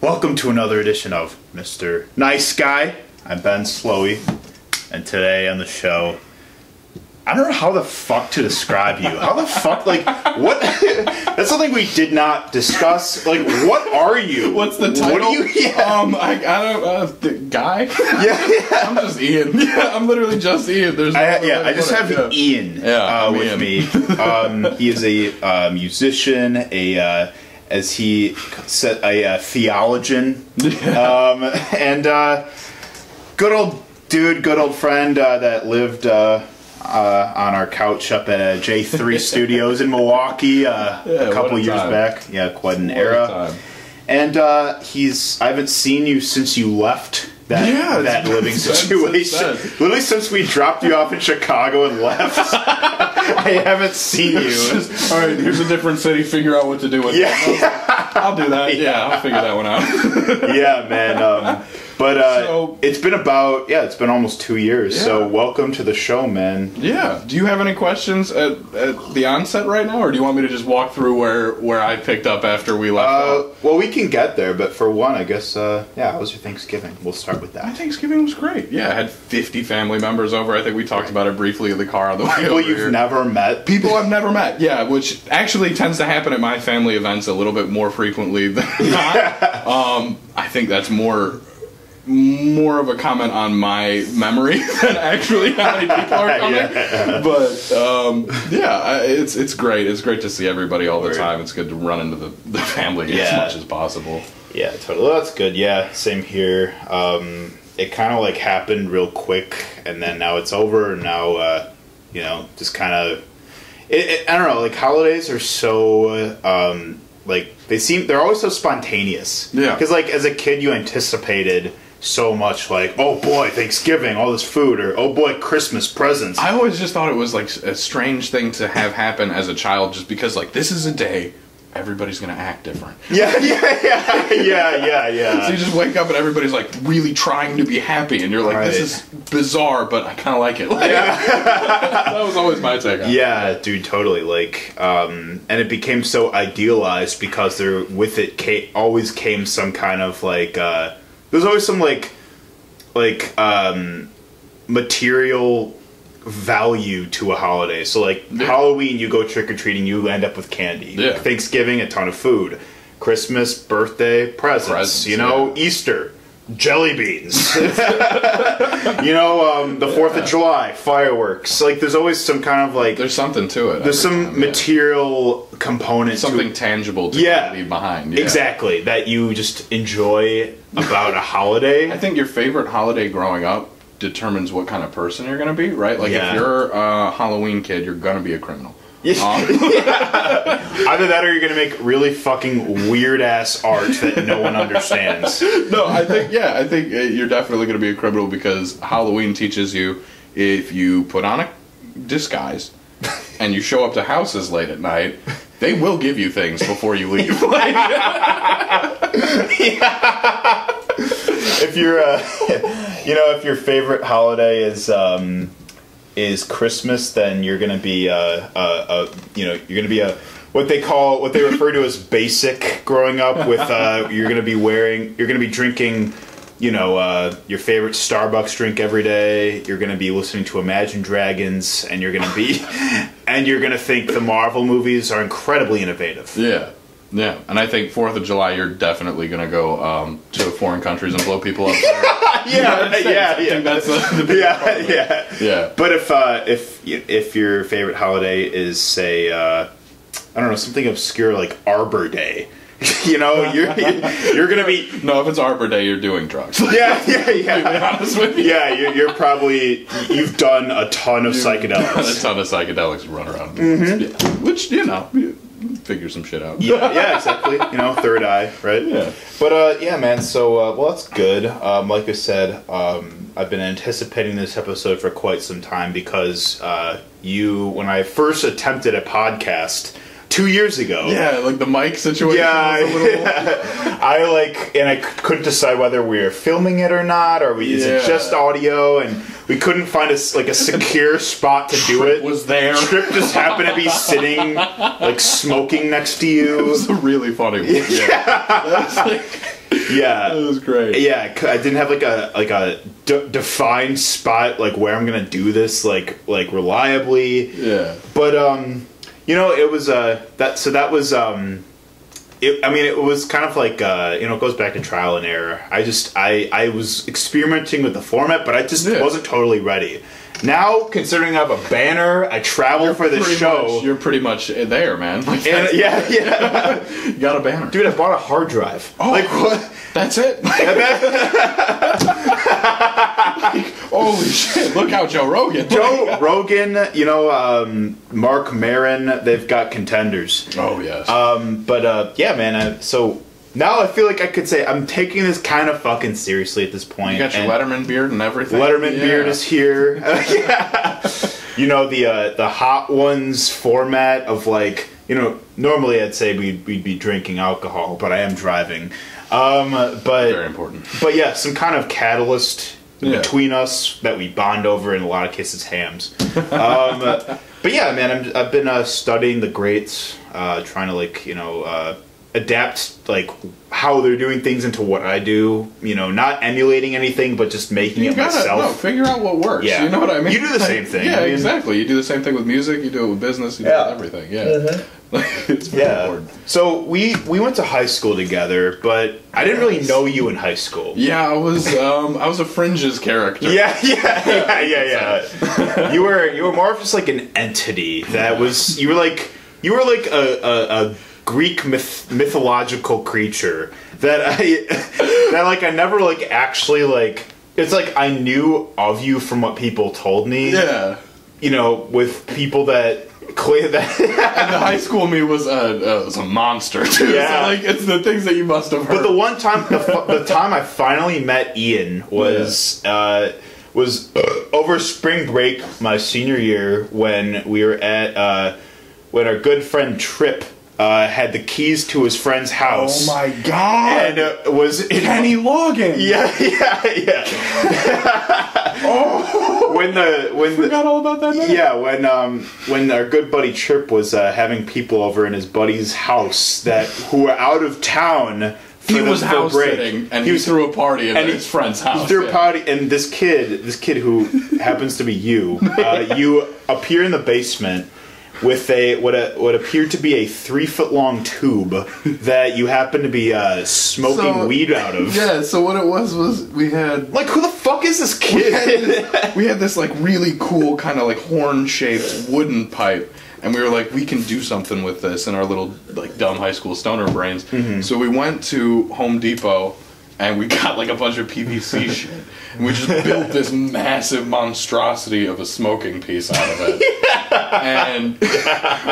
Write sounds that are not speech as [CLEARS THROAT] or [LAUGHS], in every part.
Welcome to another edition of Mr. Nice Guy. I'm Ben Slowey, and today on the show, I don't know how the fuck to describe you. How the fuck, like, what? [LAUGHS] That's something we did not discuss. Like, what are you? What's the title? What are you? [LAUGHS] Yeah, Um, I, I don't uh, the guy. [LAUGHS] yeah, yeah. I'm just Ian. Yeah, I'm literally just Ian. There's no I, yeah, I just have it. Yeah. Ian Yeah, uh, with Ian. me. Um, he is a uh, musician, a uh, as he said, a uh, theologian, um, and uh, good old dude, good old friend uh, that lived uh, uh, on our couch up at uh, J3 [LAUGHS] Studios in Milwaukee uh, Yeah, a couple a years time. back. Yeah, quite an What era. And uh, he's I haven't seen you since you left that Yeah, that living since situation. [LAUGHS] Literally since we dropped you off in Chicago and left. [LAUGHS] I haven't seen you. Just, all right, here's a different city. Figure out what to do with it. Yeah, I'll do that. Yeah, I'll figure that one out. yeah, man. Um, but uh, So- it's been about yeah, it's been almost two years. So welcome to the show, man. yeah. Do you have any questions at, at the onset right now, or do you want me to just walk through where where I picked up after we left? Uh, off? well, we can get there, but for one, I guess uh, yeah, how was your Thanksgiving? We'll start with My that. Thanksgiving was great. Yeah, I had 50 family members over. I think we talked about it briefly in the car on the way People you've here. never met. People I've never met, yeah, which actually tends to happen at my family events a little bit more frequently than [LAUGHS] not. um, I think that's more more of a comment on my memory [LAUGHS] than actually how many people are [LAUGHS] coming. Yeah. But um, yeah, it's it's great. It's great to see everybody all the time. It's good to run into the, the family as much as possible. Yeah, totally. That's good. Yeah, same here. Um, it kind of like happened real quick, and then now it's over. And now, uh, you know, just kind of. I don't know. Like holidays are so um, like they seem they're always so spontaneous. Yeah. Because like as a kid, you anticipated so much. Like, oh boy, Thanksgiving, all this food, or oh boy, Christmas presents. I always just thought it was like a strange thing to have happen as a child, just because like this is a day everybody's gonna act different. [LAUGHS] yeah, yeah, yeah, yeah, yeah, yeah. So you just wake up and everybody's like really trying to be happy, and you're like, "This is bizarre, but I kind of like it." [LAUGHS] Like, [LAUGHS] that was always my take. on it. Yeah, dude, totally. Like, um, and it became so idealized because there, with it, ca- always came some kind of like, uh, there's always some like, like, um, material value to a holiday. So, like, Yeah. Halloween, you go trick or treating, you end up with candy. Yeah. Thanksgiving, a ton of food. Christmas, birthday, presents. Presents, you know, yeah. Easter. Jelly beans, [LAUGHS] you know, um, the Fourth of July, fireworks. Like, there's always some kind of like There's something to it. there's some time, material component something to tangible to Yeah. leave behind. yeah. exactly that you just enjoy about a holiday. [LAUGHS] I think your favorite holiday growing up determines what kind of person you're going to be, right? Like Yeah. if you're a Halloween kid, you're going to be a criminal. Um, [LAUGHS] Either that or you're gonna make really fucking weird ass art that no one understands. [LAUGHS] no, I think yeah, I think uh, you're definitely going to be a criminal because Halloween teaches you if you put on a disguise and you show up to houses late at night, they will give you things before you leave. [LAUGHS] Like, [LAUGHS] If you're, uh, [LAUGHS] you know, if your favorite holiday is um, is Christmas, then you're gonna be, uh, uh, uh, you know, you're gonna be a what they call what they refer to as basic growing up. With you're gonna be wearing, you're gonna be drinking. You know, uh, your favorite Starbucks drink every day. You're going to be listening to Imagine Dragons, and you're going to be, [LAUGHS] and you're going to think the Marvel movies are incredibly innovative. yeah. Yeah, and I think Fourth of July, you're definitely gonna go um, to foreign countries and blow people up. [LAUGHS] Yeah, yeah, yeah. that's the, the [LAUGHS] yeah, yeah, Yeah. But if uh, if if your favorite holiday is say uh, I don't know something obscure like Arbor Day, [LAUGHS] you know you're you're gonna be [LAUGHS] No, if it's Arbor Day, you're doing drugs. [LAUGHS] yeah yeah to be yeah honest with you. yeah you're, you're probably you've done a ton of a psychedelics. A ton of psychedelics run around. Yeah. Which you know, figure some shit out. yeah, yeah, exactly. You know, third eye, right? Yeah. But uh, yeah, man. So uh, well, that's good. Um, like I said, um, I've been anticipating this episode for quite some time because uh, you, when I first attempted a podcast two years ago. Yeah, like the mic situation. Yeah, was a little- [LAUGHS] I like, and I couldn't decide whether we were filming it or not, or we, is it just audio, and we couldn't find a like a secure [LAUGHS] spot to do it. was there. Trip just happened to be sitting, like smoking next to you. It was a really funny one. Yeah, [LAUGHS] That's like- that Yeah, was great. yeah. i didn't have like a like a d- defined spot like where I'm gonna do this like like reliably. Yeah. But um, you know, it was uh that so that was um, it, I mean, it was kind of like uh, you know, it goes back to trial and error. I just I I was experimenting with the format, but I just Yeah. wasn't totally ready. Now, considering I have a banner, I travel for the show. much- you're pretty much there, man. Like, and, yeah, yeah, [LAUGHS] you got a banner. dude, I bought a hard drive. Oh. Like what? That's it. [LAUGHS] [LAUGHS] Holy [LAUGHS] shit! Look out, Joe Rogan. Joe Rogan, you know, um, Marc Maron, they've got contenders. Oh yes. Um, but uh, yeah, man. I, so now I feel like I could say I'm taking this kind of fucking seriously at this point. you got your and Letterman beard and everything. Letterman Yeah. beard is here. [LAUGHS] [LAUGHS] yeah. You know the uh, the hot ones format of like you know normally I'd say we'd we'd be drinking alcohol, but I am driving. Um, but very important. but yeah, some kind of catalyst Yeah. between us that we bond over. In a lot of cases, hams. um, [LAUGHS] but yeah, man, I'm, I've been uh, studying the greats, uh, trying to like you know uh, adapt like how they're doing things into what I do. You know, not emulating anything, but just making You it gotta myself. no, figure out what works. Yeah. You know what I mean? You do the same thing. Yeah, I mean- exactly. You do the same thing with music. You do it with business. You do Yeah. it with everything. Yeah. [LAUGHS] it's Yeah. important. So we we went to high school together, but I didn't really know you in high school. Yeah, I was um I was a fringes character. Yeah, [LAUGHS] yeah, yeah, yeah, [LAUGHS] yeah. you were you were more of just like an entity that was you were like you were like a a, a Greek myth, mythological creature that I that like I never like actually like it's like I knew of you from what people told me. Yeah. You know, with people that clear that [LAUGHS] And the high school me was a uh, was a monster too. Yeah. So, like it's the things that you must have heard. But the one time, the, the time I finally met Ian was uh, was uh, over spring break my senior year when we were at uh, when our good friend Trip uh, had the keys to his friend's house. Oh my god. And uh, was in, [LAUGHS] Kenny Loggins. [LAUGHS] Yeah, yeah, yeah. [LAUGHS] Oh, When the when the, forgot all about that. Night. Yeah, when um when our good buddy Trip was uh, having people over in his buddy's house that who were out of town. He the- was house break. sitting, and he he, was threw a party at and his friend's house. threw a party, and this kid, this kid who happens to be you, uh, you appear in the basement with a what a what appeared to be a three foot long tube that you happen to be uh, smoking So- weed out of. Yeah. So what it was was we had Like who the fuck is this kid? [LAUGHS] we had this like really cool kind of like horn shaped wooden pipe and we were like we can do something with this in our little like dumb high school stoner brains Mm-hmm. so we went to home depot and we [LAUGHS] got like a bunch of pvc [LAUGHS] shit and [LAUGHS] we just built this massive monstrosity of a smoking piece out of it [LAUGHS] and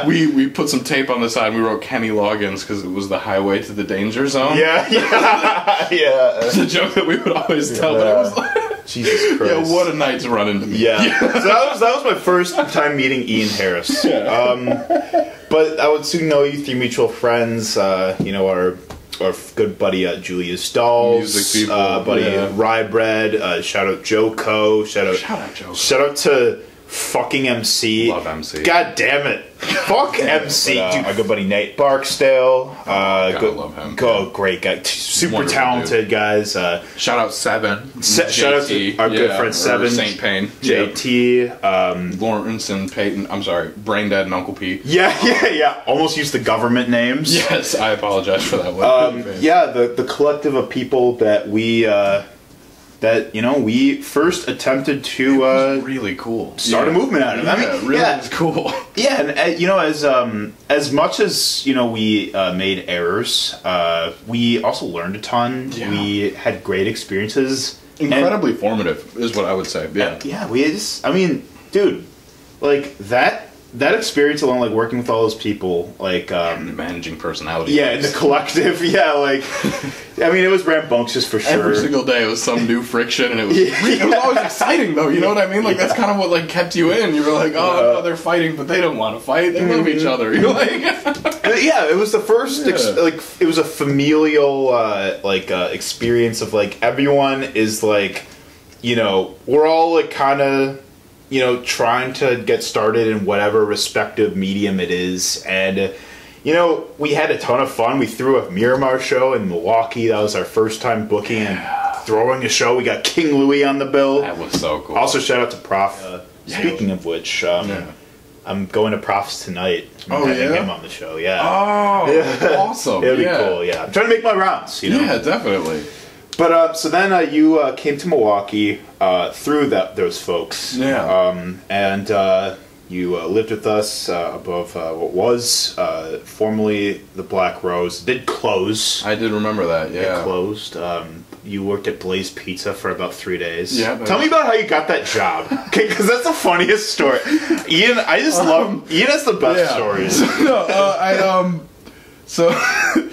we we put some tape on the side and we wrote kenny loggins because it was the highway to the danger zone yeah, [LAUGHS] yeah, yeah. it's a joke that we would always tell but it was like Jesus Christ. yeah what a night to run into me Yeah. so that was that was my first time meeting Ian Harris. Um, but I would soon know you through mutual friends. Uh, you know our our good buddy uh, Julius uh, buddy yeah. Rye Bread. Uh, shout out Joe Co. Shout out Shout out Joe Shout out to fucking MC. Love MC. God damn it. Fuck MC. [LAUGHS] But, uh, Dude, our good buddy Nate Barksdale. Uh, gotta good, love him. Go, great guy. Super Wonderful talented guys. Uh, Shout out Seven. Se- shout out to our good friend Seven. St. Payne. JT. Um, Lawrence and Peyton. I'm sorry, Brain Dead and Uncle P. Yeah, [LAUGHS] yeah, yeah. Almost used the government names. Yes, I apologize for that one. Um, yeah, the the collective of people that we uh, that you know we first attempted to uh, really cool. start a movement out of. It. I Yeah, mean, really yeah, cool. [LAUGHS] yeah, and uh, you know, as um, as much as you know, we uh, made errors. Uh, we also learned a ton. Yeah. We had great experiences. And- Incredibly formative is what I would say. Yeah. yeah, we just. I mean, dude, like that that experience alone, like working with all those people, like um, managing personality. yeah, in the collective, [LAUGHS] yeah, like [LAUGHS] I mean, it was rambunctious for sure. Every single day it was some new friction, and it was [LAUGHS] Yeah. it was always exciting though. You know what I mean? Like that's kind of what like kept you in. You were like, oh, Yeah. no, they're fighting, but they don't want to fight. They love each other. You're like, Uh, yeah, it was the first ex- like it was a familial uh, like uh, experience of like everyone is like you know we're all like kind of you know trying to get started in whatever respective medium it is and uh, you know we had a ton of fun we threw a Miramar show in Milwaukee that was our first time booking and throwing a show we got King Louie on the bill that was so cool. also shout out to Prof uh, speaking of which um, Yeah. I'm going to Profs tonight I'm Oh, having yeah? him on the show yeah oh, Yeah. [LAUGHS] awesome! It'll be yeah. cool, yeah. I'm trying to make my rounds, you know. Yeah, definitely. But uh, so then uh, you uh, came to Milwaukee uh, through that those folks, Yeah. Um, and uh, you uh, lived with us uh, above uh, what was uh, formerly the Black Rose. Did close. I did remember that. It Yeah. closed. Um, you worked at Blaze Pizza for about three days. Yeah, Tell me about how you got that job. [LAUGHS] Okay, because that's the funniest story. Ian, I just love Ian has the best Yeah. stories. [LAUGHS] no, uh, I um, so [LAUGHS]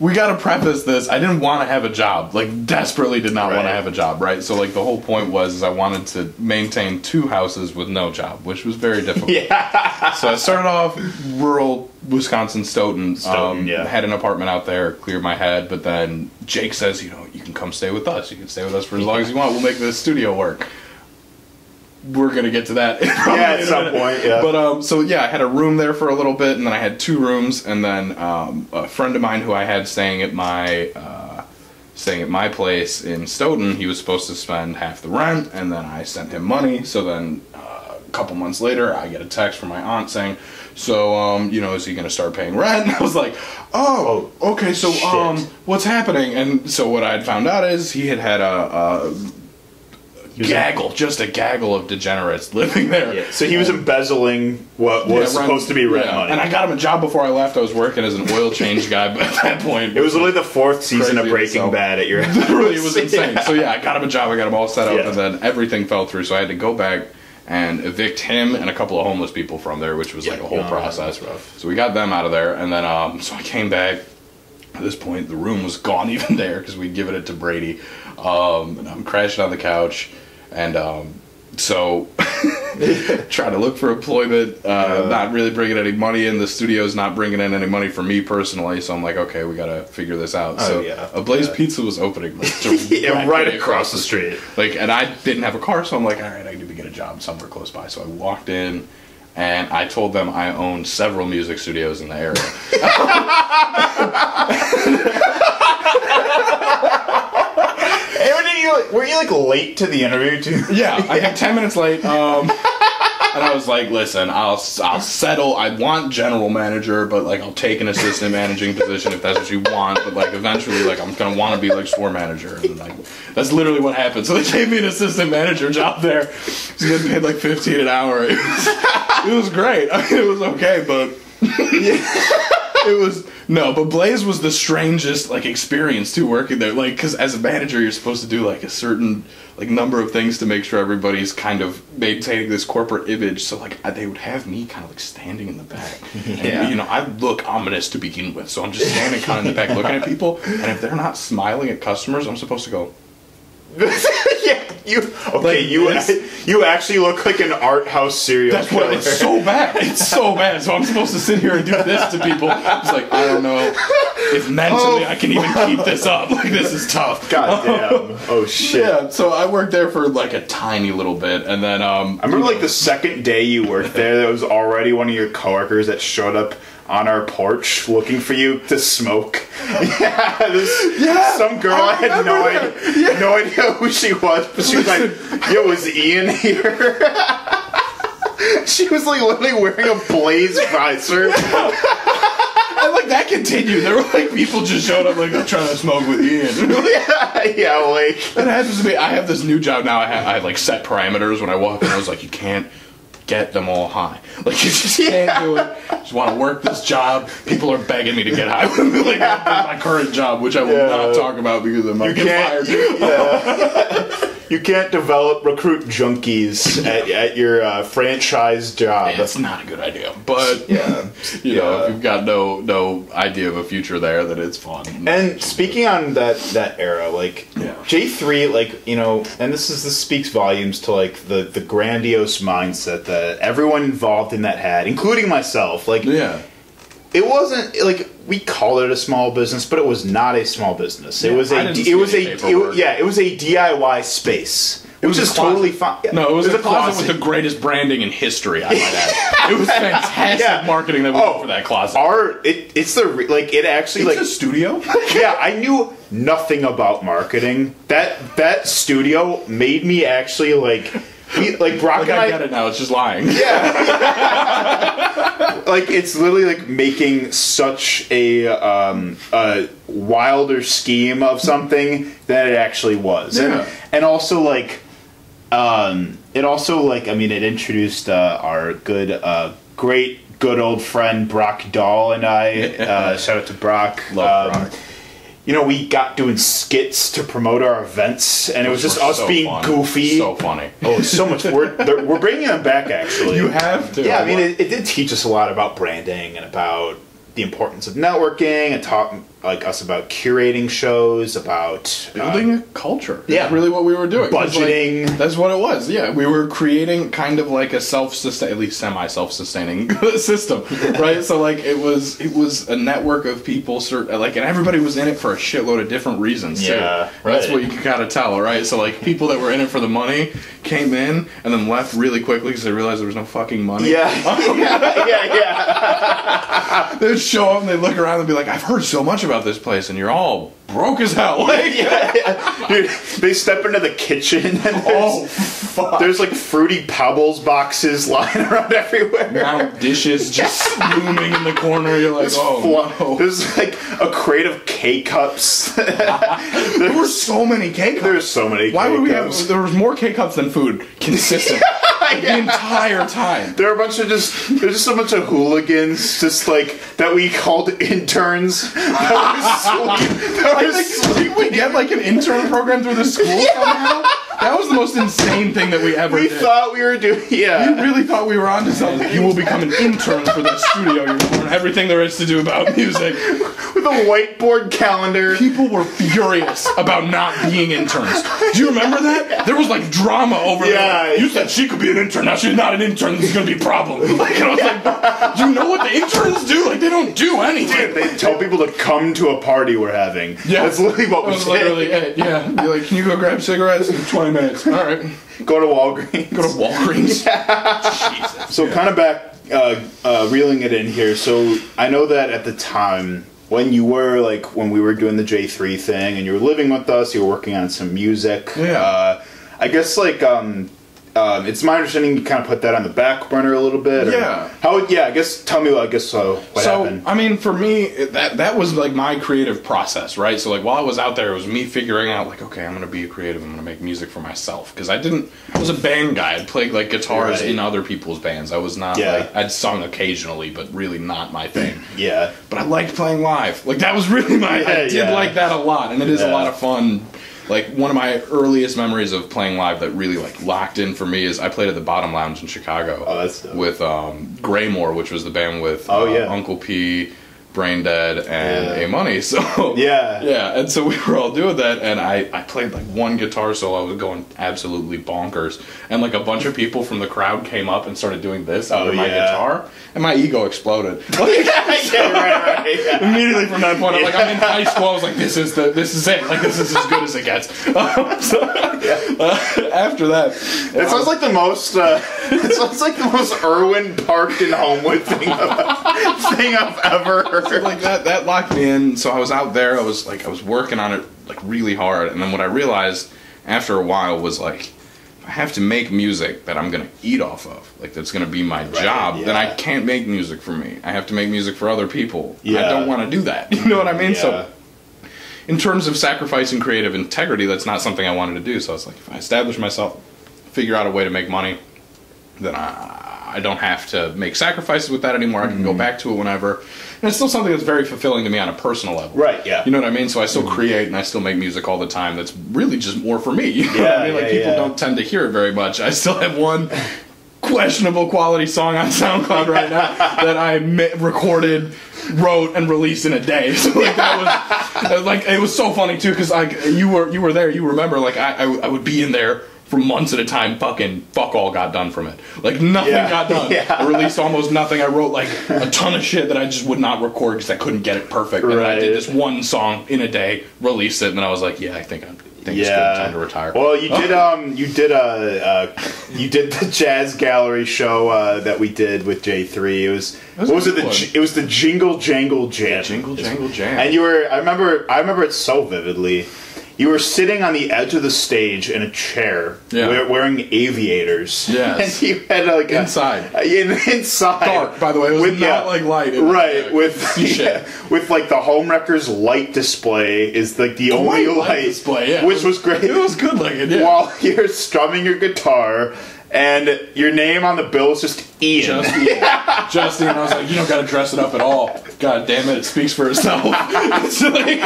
we got to preface this. I didn't want to have a job. Like, desperately did not want to have a job. Right. So, like, the whole point was is I wanted to maintain two houses with no job, which was very difficult. [LAUGHS] yeah. So I started off rural Wisconsin, Stoughton. Stoughton, um, yeah. Had an apartment out there, cleared my head. But then Jake says, you know, you can come stay with us. You can stay with us for as long as you want. We'll make this studio work. We're gonna get to that. [LAUGHS] Yeah, at some point, yeah. But um, so yeah, I had a room there for a little bit, and then I had two rooms, and then um, a friend of mine who I had staying at my uh, staying at my place in Stoughton, he was supposed to spend half the rent, and then I sent him money. So then uh, a couple months later, I get a text from my aunt saying, "So um, you know, is he going to start paying rent?" [LAUGHS] And I was like, "Oh, okay. So shit. um, what's happening?" And so what I had found out is he had had a. a was- gaggle, just a gaggle of degenerates [LAUGHS] living there. Yeah, so he was embezzling what was Yeah, rent- supposed to be rent yeah. money. And I got him a job before I left. I was working as an oil change guy, but [LAUGHS] at that point, it was literally the fourth season of Breaking. Bad at your [LAUGHS] house. literally it was insane. So yeah, I got him a job. I got him all set up, and then everything fell through. So I had to go back and evict him and a couple of homeless people from there, which was like a whole Yeah, process. So we got them out of there, and then um, so I came back. At this point, the room was gone even there because we'd given it to Brady. Um, and I'm crashing on the couch, and um, so [LAUGHS] trying to look for employment. Uh, Yeah. not really bringing any money in. The studio's not bringing in any money for me personally. So I'm like, okay, we gotta figure this out. Oh, so yeah. a Blaze Yeah. Pizza was opening like, [LAUGHS] Yeah, right across the street. like, and I didn't have a car, so I'm like, all right, I need to get a job somewhere close by. So I walked in, and I told them I owned several music studios in the area. [LAUGHS] Hey, what did you, were you like late to the interview too? [LAUGHS] yeah, I got [LAUGHS] ten minutes late. Um, and I was like, listen, I'll I'll settle. I want general manager, but like I'll take an assistant managing position if that's what you want. But like eventually, like I'm gonna want to be like store manager, and like that's literally what happened. So they gave me an assistant manager job there. I was getting paid like fifteen an hour. It was, [LAUGHS] it was great. I mean, it was okay, but it was no. But Blaze was the strangest like experience too working there. Like because as a manager, you're supposed to do like a certain like number of things to make sure everybody's kind of maintaining this corporate image. So like I- they would have me kind of like standing in the back. [LAUGHS] Yeah. And, you know, I look ominous to begin with, so I'm just standing kind of in the back looking at people. And if they're not smiling at customers, I'm supposed to go. [LAUGHS] yeah, you okay? Like you this? [LAUGHS] you actually look like an art house serial That's killer. what it's so bad. It's so bad. So I'm supposed to sit here and do this to people. It's like I don't know if mentally I can even keep this up. [LAUGHS] Like this is tough. God damn! Oh shit! Yeah. So I worked there for like a tiny little bit, and then um. I remember like the second day you worked there, there was already one of your coworkers that showed up on our porch looking for you to smoke. [LAUGHS] Yeah, this, Yeah, some girl I, I had no idea, no idea who she was, but she was like, "Yo, was Ian here?" [LAUGHS] she was like literally wearing a blaze visor. [LAUGHS] And like that continued. There were like people just showed up like I'm trying to smoke with Ian. yeah, yeah, like It happens to me. I have this new job now. I have, I have like set parameters when I walk in. I was like, you can't get them all high. [LAUGHS] Like you just can't do it. Just want to work this job. People are begging me to get high. [LAUGHS] Like my current job, which I will Yeah. not talk about because I might you can't. fired. [LAUGHS] yeah. you can't develop recruit junkies at, at your uh, franchise job. That's not a good idea, but Yeah. you know, Yeah. if you've got no no idea of a future there, then it's fun. And speaking on that that era, like Yeah. J three, like you know, and this is this speaks volumes to like the the grandiose mindset that everyone involved in that had, including myself. Like yeah, it wasn't like we called it a small business, but it was not a small business. It Yeah, was I a it was a it, yeah it was a DIY space, It was a is closet. totally fine. Yeah. no, it was, a closet, with the greatest branding in history. I might add. [LAUGHS] It was fantastic Yeah. marketing that we Oh, did for that closet. Our it, it's the like it actually it's like a studio. [LAUGHS] yeah, I knew nothing about marketing. That that studio made me actually like we, like Brock like and I I, get it now. It's just lying. [LAUGHS] Yeah. [LAUGHS] like it's literally like making such a um a wilder scheme of something than it actually was. Yeah. And, and also like um it also like I mean it introduced uh, our good uh great good old friend Brock Dahl and I uh shout out to Brock. Love Um, Brock. You know, we got doing skits to promote our events, and it was just us so being fun. goofy. So funny. oh, so much. We're we're bringing them back actually. You have to. yeah, I mean, it, it did teach us a lot about branding and about the importance of networking, and taught like us about curating shows, about building um, a culture. yeah. That's really what we were doing. 'Cause, like, Budgeting. that's what it was. Yeah, we were creating kind of like a self-sustain, at least semi-self-sustaining [LAUGHS] system, right? so like it was, it was a network of people, like, and everybody was in it for a shitload of different reasons. too. Yeah, that's what you can kind of tell, right? So like people that were in it for the money came in and then left really quickly because they realized there was no fucking money. yeah, yeah, [LAUGHS] [LAUGHS] yeah, yeah. They'd show up and they'd look around and be like, "I've heard so much about this place, and you're all broke as hell." [LAUGHS] Like, yeah, [LAUGHS] yeah. Dude, they step into the kitchen and oh, there's, oh fuck. there's like fruity pebbles boxes lying [LAUGHS] around everywhere. now dishes just looming in the corner. You're like, There's, oh no. there's like a crate of K cups. There were so many K cups. There's so many. Why would we have? There was more K cups than food, consistent, like, the entire time. There are a bunch of just there's just a bunch of hooligans, just like that we called interns. That were sleep, that were I think did we get like an intern program through the school somehow? That was the most insane thing that we ever did. we did. thought we were doing. yeah. we Yeah, really thought we were onto something. You will become an intern for the studio. You will learn everything there is to do about music. with a whiteboard calendar. People were furious about not being interns. Do you remember that? There was like drama over Yeah, there. You said she could be an intern. Now she's not an intern. This is gonna be a problem. [LAUGHS] Like, and I was like, you know what the interns do? Like, they don't do anything. They tell people to come to a party we're having. Yeah. that's literally what That we was did. literally it. Yeah. Be like, can you go grab cigarettes in 20 minutes? All right. Go to Walgreens. Go to Walgreens. [LAUGHS] Jesus. So kind of back, uh, uh, reeling it in here. So I know that at the time when you were like when we were doing the J three thing and you were living with us, you were working on some music. Yeah. Uh, I guess like um, um, it's my understanding you kind of put that on the back burner a little bit. Yeah. How? Yeah. I guess. Tell me. I guess so. What so happened? I mean, for me, that that was like my creative process, right? So like while I was out there, it was me figuring out like, okay, I'm gonna be a creative. I'm gonna make music for myself because I didn't. I was a band guy. I'd played like guitars Right. in other people's bands. I was not Yeah. like I'd sung occasionally, but really not my thing. [LAUGHS] yeah. but I liked playing live. Like that was really my. I did yeah. like that a lot, and it is a lot of fun. Like one of my earliest memories of playing live that really like locked in for me is I played at the Bottom Lounge in Chicago. Oh, with um, Graymore, which was the band with Oh, uh, yeah. Uncle P, Brain Dead, and Yeah. A Money. [LAUGHS] So Yeah. yeah, and so we were all doing that, and I I played like one guitar solo. I was going absolutely bonkers, and like a bunch of people from the crowd came up and started doing this Oh, my yeah. guitar, and my ego exploded. [LAUGHS] Like, [LAUGHS] [LAUGHS] yeah. Right. Right. Yeah. [LAUGHS] immediately from that point, I'm like, I'm in high school. I was like, this is the, this is it. Like, this is as good as it gets. [LAUGHS] Um, so, uh, after that, It sounds like the most. Uh, it sounds like the most Irwin Park and Homewood thing I've, thing I've ever heard. like that, that locked me in. So I was out there. I was like, I was working on it like really hard. And then what I realized after a while was like, I have to make music that I'm gonna eat off of. Like that's gonna be my job. Then I can't make music for me. I have to make music for other people. Yeah. I don't want to do that. [LAUGHS] You know what I mean? Yeah. So in terms of sacrificing creative integrity, that's not something I wanted to do. So I was like, if I establish myself, figure out a way to make money, then I, I don't have to make sacrifices with that anymore. I can Mm-hmm. go back to it whenever. And it's still something that's very fulfilling to me on a personal level. Right, yeah. You know what I mean? So I still mm-hmm. create and I still make music all the time. That's really just more for me. [LAUGHS] You know what Yeah, I mean? Like yeah, people yeah. don't tend to hear it very much. I still have one questionable quality song on [LAUGHS] SoundCloud right now that I mi- recorded, wrote, and released in a day. [LAUGHS] So like that was like it was so funny too because like you were you were there. You remember like I, I w- I would be in there. For months at a time, fucking fuck all got done from it. Like nothing Yeah. got done. [LAUGHS] Yeah. I released almost nothing. I wrote like a ton of shit that I just would not record because I couldn't get it perfect. And I did this one song in a day, released it, and then I was like, yeah, I think I'm think it's good time to retire. Well, you did [LAUGHS] um you did uh, uh you did the jazz gallery show uh, that we did with J three. It was, was what was it? The one. it was the Jingle Jangle Jam. Jingle Jangle Jam. And you were I remember I remember it so vividly. You were sitting on the edge of the stage in a chair, Yeah. wear- wearing aviators. Yes. [LAUGHS] and you had like a- Inside. uh, in, [LAUGHS] inside. Dark, by the way. It was not, like, light. Right yeah, with [LAUGHS] shit. with like the Homewreckers light display is like the only light light, display, yeah. which was great It was good looking, yeah. while you're strumming your guitar and your name on the bill is just Ian. Just Ian. [LAUGHS] Just Ian. I was like, you don't got to dress it up at all. God damn it, it speaks for itself. [LAUGHS] it's like,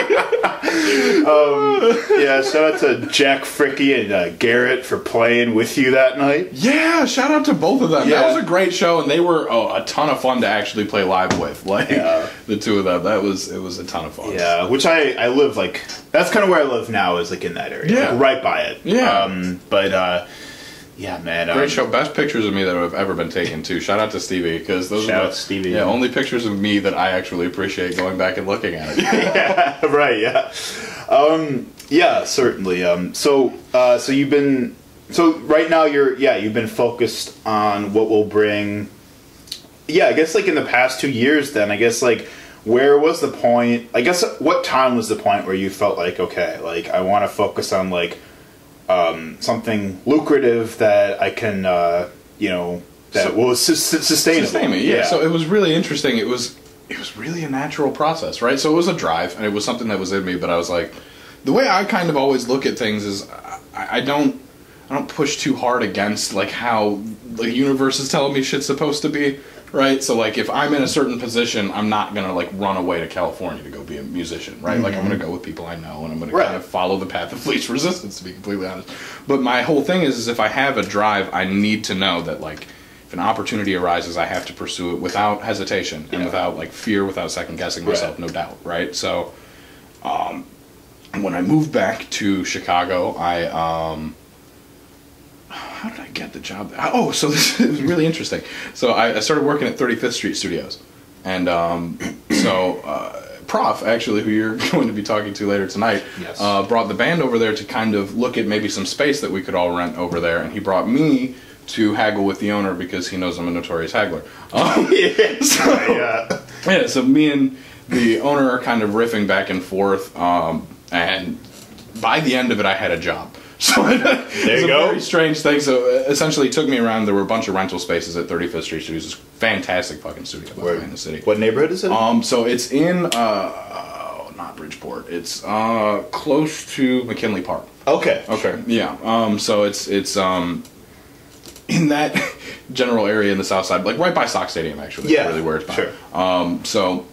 yeah, shout out to Jack Fricky and uh, Garrett for playing with you that night. yeah, shout out to both of them. Yeah. That was a great show, and they were oh, a ton of fun to actually play live with. [LAUGHS] Like Yeah. the two of them, that was it was a ton of fun. Yeah, which I I live like that's kind of where I live now is like in that area, Yeah. like, right by it. Yeah. um, but uh, yeah, man, um, Great show. Best pictures of me that have ever been taken too. Shout out to Stevie because those Shout are the, Stevie. Yeah, only pictures of me that I actually appreciate going back and looking at [LAUGHS] it. right, yeah, um, yeah, certainly. Um, so uh, so you've been so right now you're yeah you've been focused on what will bring. Yeah, I guess like in the past two years, then I guess like where was the point? I guess what time was the point where you felt like okay, like I want to focus on like um, something lucrative that I can uh, you know that So- will sus- sus- sustainable. Sustain me, yeah. So it was really interesting. It was it was really a natural process, right? So it was a drive, and it was something that was in me. But I was like, the way I kind of always look at things is, I, I don't I don't push too hard against like how the universe is telling me shit's supposed to be, right? So like if I'm in a certain position, I'm not gonna like run away to California to go be a musician, right? Like I'm gonna go with people I know, and I'm gonna Right. kind of follow the path of least [LAUGHS] resistance, to be completely honest. But my whole thing is, is if I have a drive, I need to know that like if an opportunity arises, I have to pursue it without hesitation and without like fear, without second guessing myself, Right. no doubt, right? So, um, when I moved back to Chicago, I um, how did I get the job? There? Oh, so [LAUGHS] this is really interesting. So I, I started working at 35th Street Studios, and um, [CLEARS THROAT] so uh, Prof, actually, who you're [LAUGHS] going to be talking to later tonight, Yes. uh, brought the band over there to kind of look at maybe some space that we could all rent over there, and he brought me to haggle with the owner because he knows I'm a notorious haggler. [LAUGHS] Um, so, yeah. yeah, so me and the owner are kind of riffing back and forth, um, and by the end of it, I had a job. So it was you go. very strange thing. So uh, essentially, took me around. There were a bunch of rental spaces at 35th Street Studios. It's fantastic fucking studio by in the city. What neighborhood is it? Um, so it's in uh, oh, not Bridgeport. It's uh close to McKinley Park. okay. Okay, yeah. Um, so it's it's um in that [LAUGHS] general area in the south side, like right by Sox Stadium, actually. Yeah, really where it's by. sure. Um, so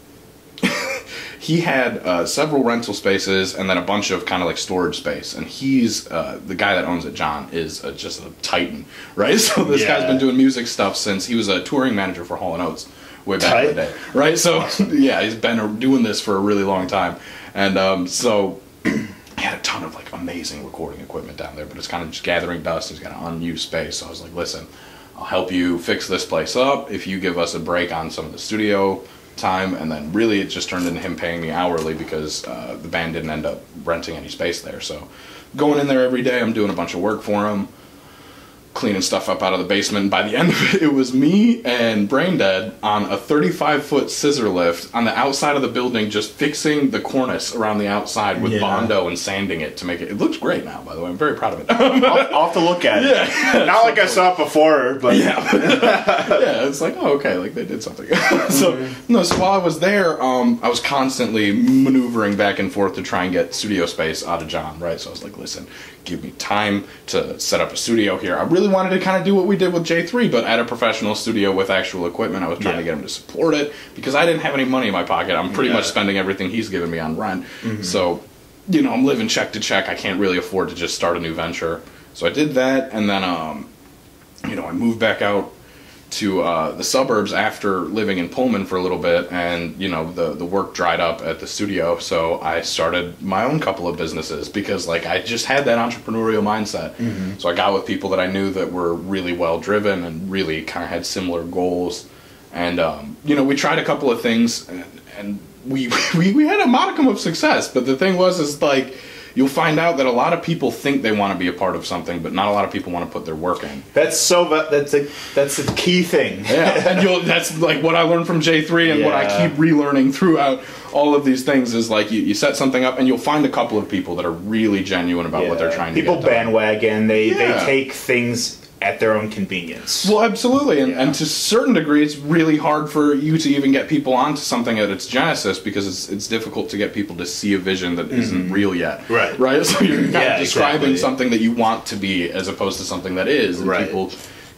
[LAUGHS] he had uh, several rental spaces and then a bunch of kind of like storage space. And he's uh, the guy that owns it. John is uh, just a titan, [LAUGHS] right? So this Yeah. guy's been doing music stuff since he was a touring manager for Hall and Oates way back in the day, right? So [LAUGHS] yeah, he's been doing this for a really long time, and um, so [CLEARS THROAT] he had a ton of like amazing recording equipment down there, but it's kind of just gathering dust. He's got an unused space, so I was like, listen, I'll help you fix this place up if you give us a break on some of the studio time. And then really, it just turned into him paying me hourly because uh, the band didn't end up renting any space there. So going in there every day, I'm doing a bunch of work for him cleaning stuff up out of the basement. By the end of it, it was me and Brain Dead on a 35 foot scissor lift on the outside of the building, just fixing the cornice around the outside with Yeah. Bondo and sanding it to make it. It looks great now, by the way. I'm very proud of it. I'll, I'll have to look at it. Yeah. Not like I saw it before, but yeah, [LAUGHS] yeah. It's like oh, okay, like they did something. [LAUGHS] so no, so while I was there, um, I was constantly maneuvering back and forth to try and get studio space out of John. Right, so I was like, listen, give me time to set up a studio here. I really really wanted to kind of do what we did with J3, but at a professional studio with actual equipment. I was trying Yeah. to get him to support it because I didn't have any money in my pocket. I'm pretty Yeah. much spending everything he's giving me on rent. So, you know, I'm living check to check. I can't really afford to just start a new venture. So I did that, and then, um, you know, I moved back out to uh, the suburbs after living in Pullman for a little bit, and you know the the work dried up at the studio, so I started my own couple of businesses because like I just had that entrepreneurial mindset. So I got with people that I knew that were really well driven and really kind of had similar goals, and um, you know we tried a couple of things, and, and we, [LAUGHS] we we had a modicum of success. But the thing was, is like. You'll find out that a lot of people think they want to be a part of something, but not a lot of people want to put their work in. That's so. That's a that's a key thing. Yeah, and you'll, that's like what I learned from J three, and what I keep relearning throughout all of these things is like you, you set something up, and you'll find a couple of people that are really genuine about what they're trying People to done. bandwagon. They Yeah. they take things at their own convenience. Well, absolutely, and, Yeah. and to a certain degree, it's really hard for you to even get people onto something at its genesis because it's it's difficult to get people to see a vision that not real yet. Mm-hmm. Right. right. So you're kind Yeah, of describing exactly. something that you want to be as opposed to something that is, and Right. people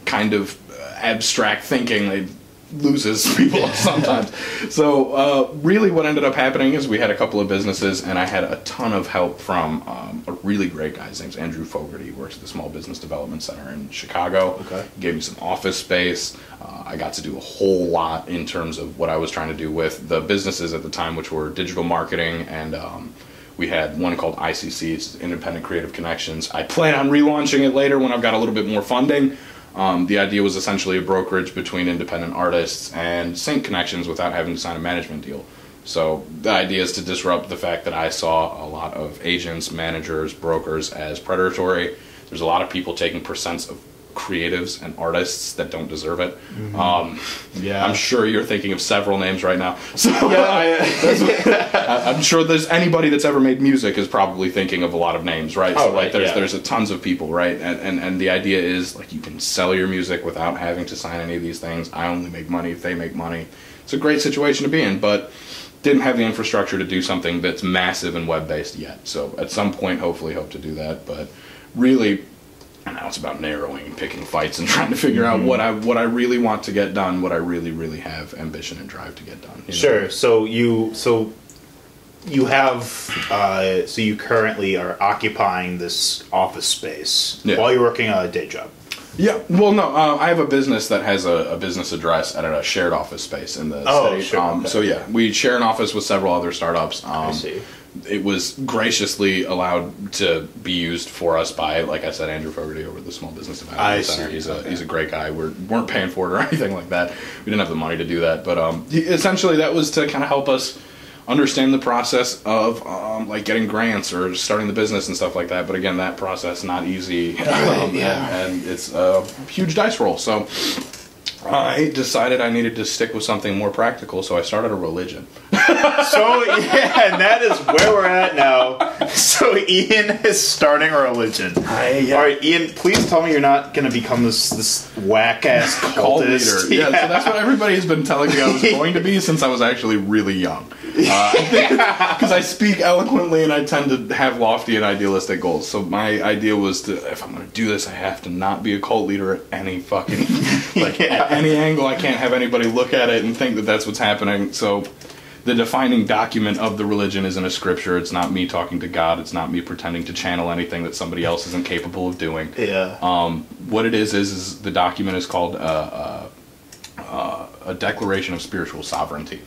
kind of abstract thinking they loses [LAUGHS] people sometimes. So uh, really, what ended up happening is we had a couple of businesses, and I had a ton of help from um, a really great guy. His name's Andrew Fogarty. He works at the Small Business Development Center in Chicago. Okay. He gave me some office space. Uh, I got to do a whole lot in terms of what I was trying to do with the businesses at the time, which were digital marketing and. Um, we had one called ICC, it's Independent Creative Connections. I plan on relaunching it later when I've got a little bit more funding. Um, the idea was essentially a brokerage between independent artists and sync connections without having to sign a management deal. So the idea is to disrupt the fact that I saw a lot of agents, managers, brokers as predatory. There's a lot of people taking percents of creatives and artists that don't deserve it. Um, Yeah. I'm sure you're thinking of several names right now. [LAUGHS] So yeah, [LAUGHS] I- I'm sure there's anybody that's ever made music is probably thinking of a lot of names, right? Oh, so like right, there's yeah. there's a tons of people, right? And, and and the idea is like you can sell your music without having to sign any of these things. I only make money if they make money. It's a great situation to be in, but didn't have the infrastructure to do something that's massive and web based yet. So at some point, hopefully, hope to do that. But really, now it's about narrowing and picking fights and [LAUGHS] trying to figure Mm-hmm. out what I what I really want to get done, what I really really have ambition and drive to get done. you know? Sure. So you so you have uh, so you currently are occupying this office space Yeah. while you're working on a day job. Yeah. Well, no, uh, I have a business that has a, a business address at a shared office space in the Oh, city. sure, Um, okay. So yeah, we share an office with several other startups. Um, I see. It was graciously allowed to be used for us by, like I said, Andrew Fogarty over at the Small Business Development Center. He's a okay. he's a great guy. We weren't paying for it or [LAUGHS] anything like that. We didn't have the money to do that, but um, he- essentially that was to kind of help us understand the process of um, like getting grants or starting the business and stuff like that. But again, that process not easy, [LAUGHS] um, yeah. and, and it's a huge dice roll. So I decided I needed to stick with something more practical, so I started a religion. So yeah, and that is where we're at now. So Ian is starting a religion. I, All right, Ian, please tell me you're not going to become this this whack ass cult leader. Yeah, so that's what everybody has been telling me I was [LAUGHS] going to be since I was actually really young. [LAUGHS] Because I speak eloquently and I tend to have lofty and idealistic goals. So my idea was to, if I'm going to do this, I have to not be a cult leader at any fucking, [LAUGHS] like Yeah. at any angle. I can't have anybody look at it and think that that's what's happening. So the defining document of the religion isn't a scripture. It's not me talking to God. It's not me pretending to channel anything that somebody else isn't capable of doing. yeah. Um, what it is is, is the document is called uh, uh, uh, a Declaration of Spiritual Sovereignty.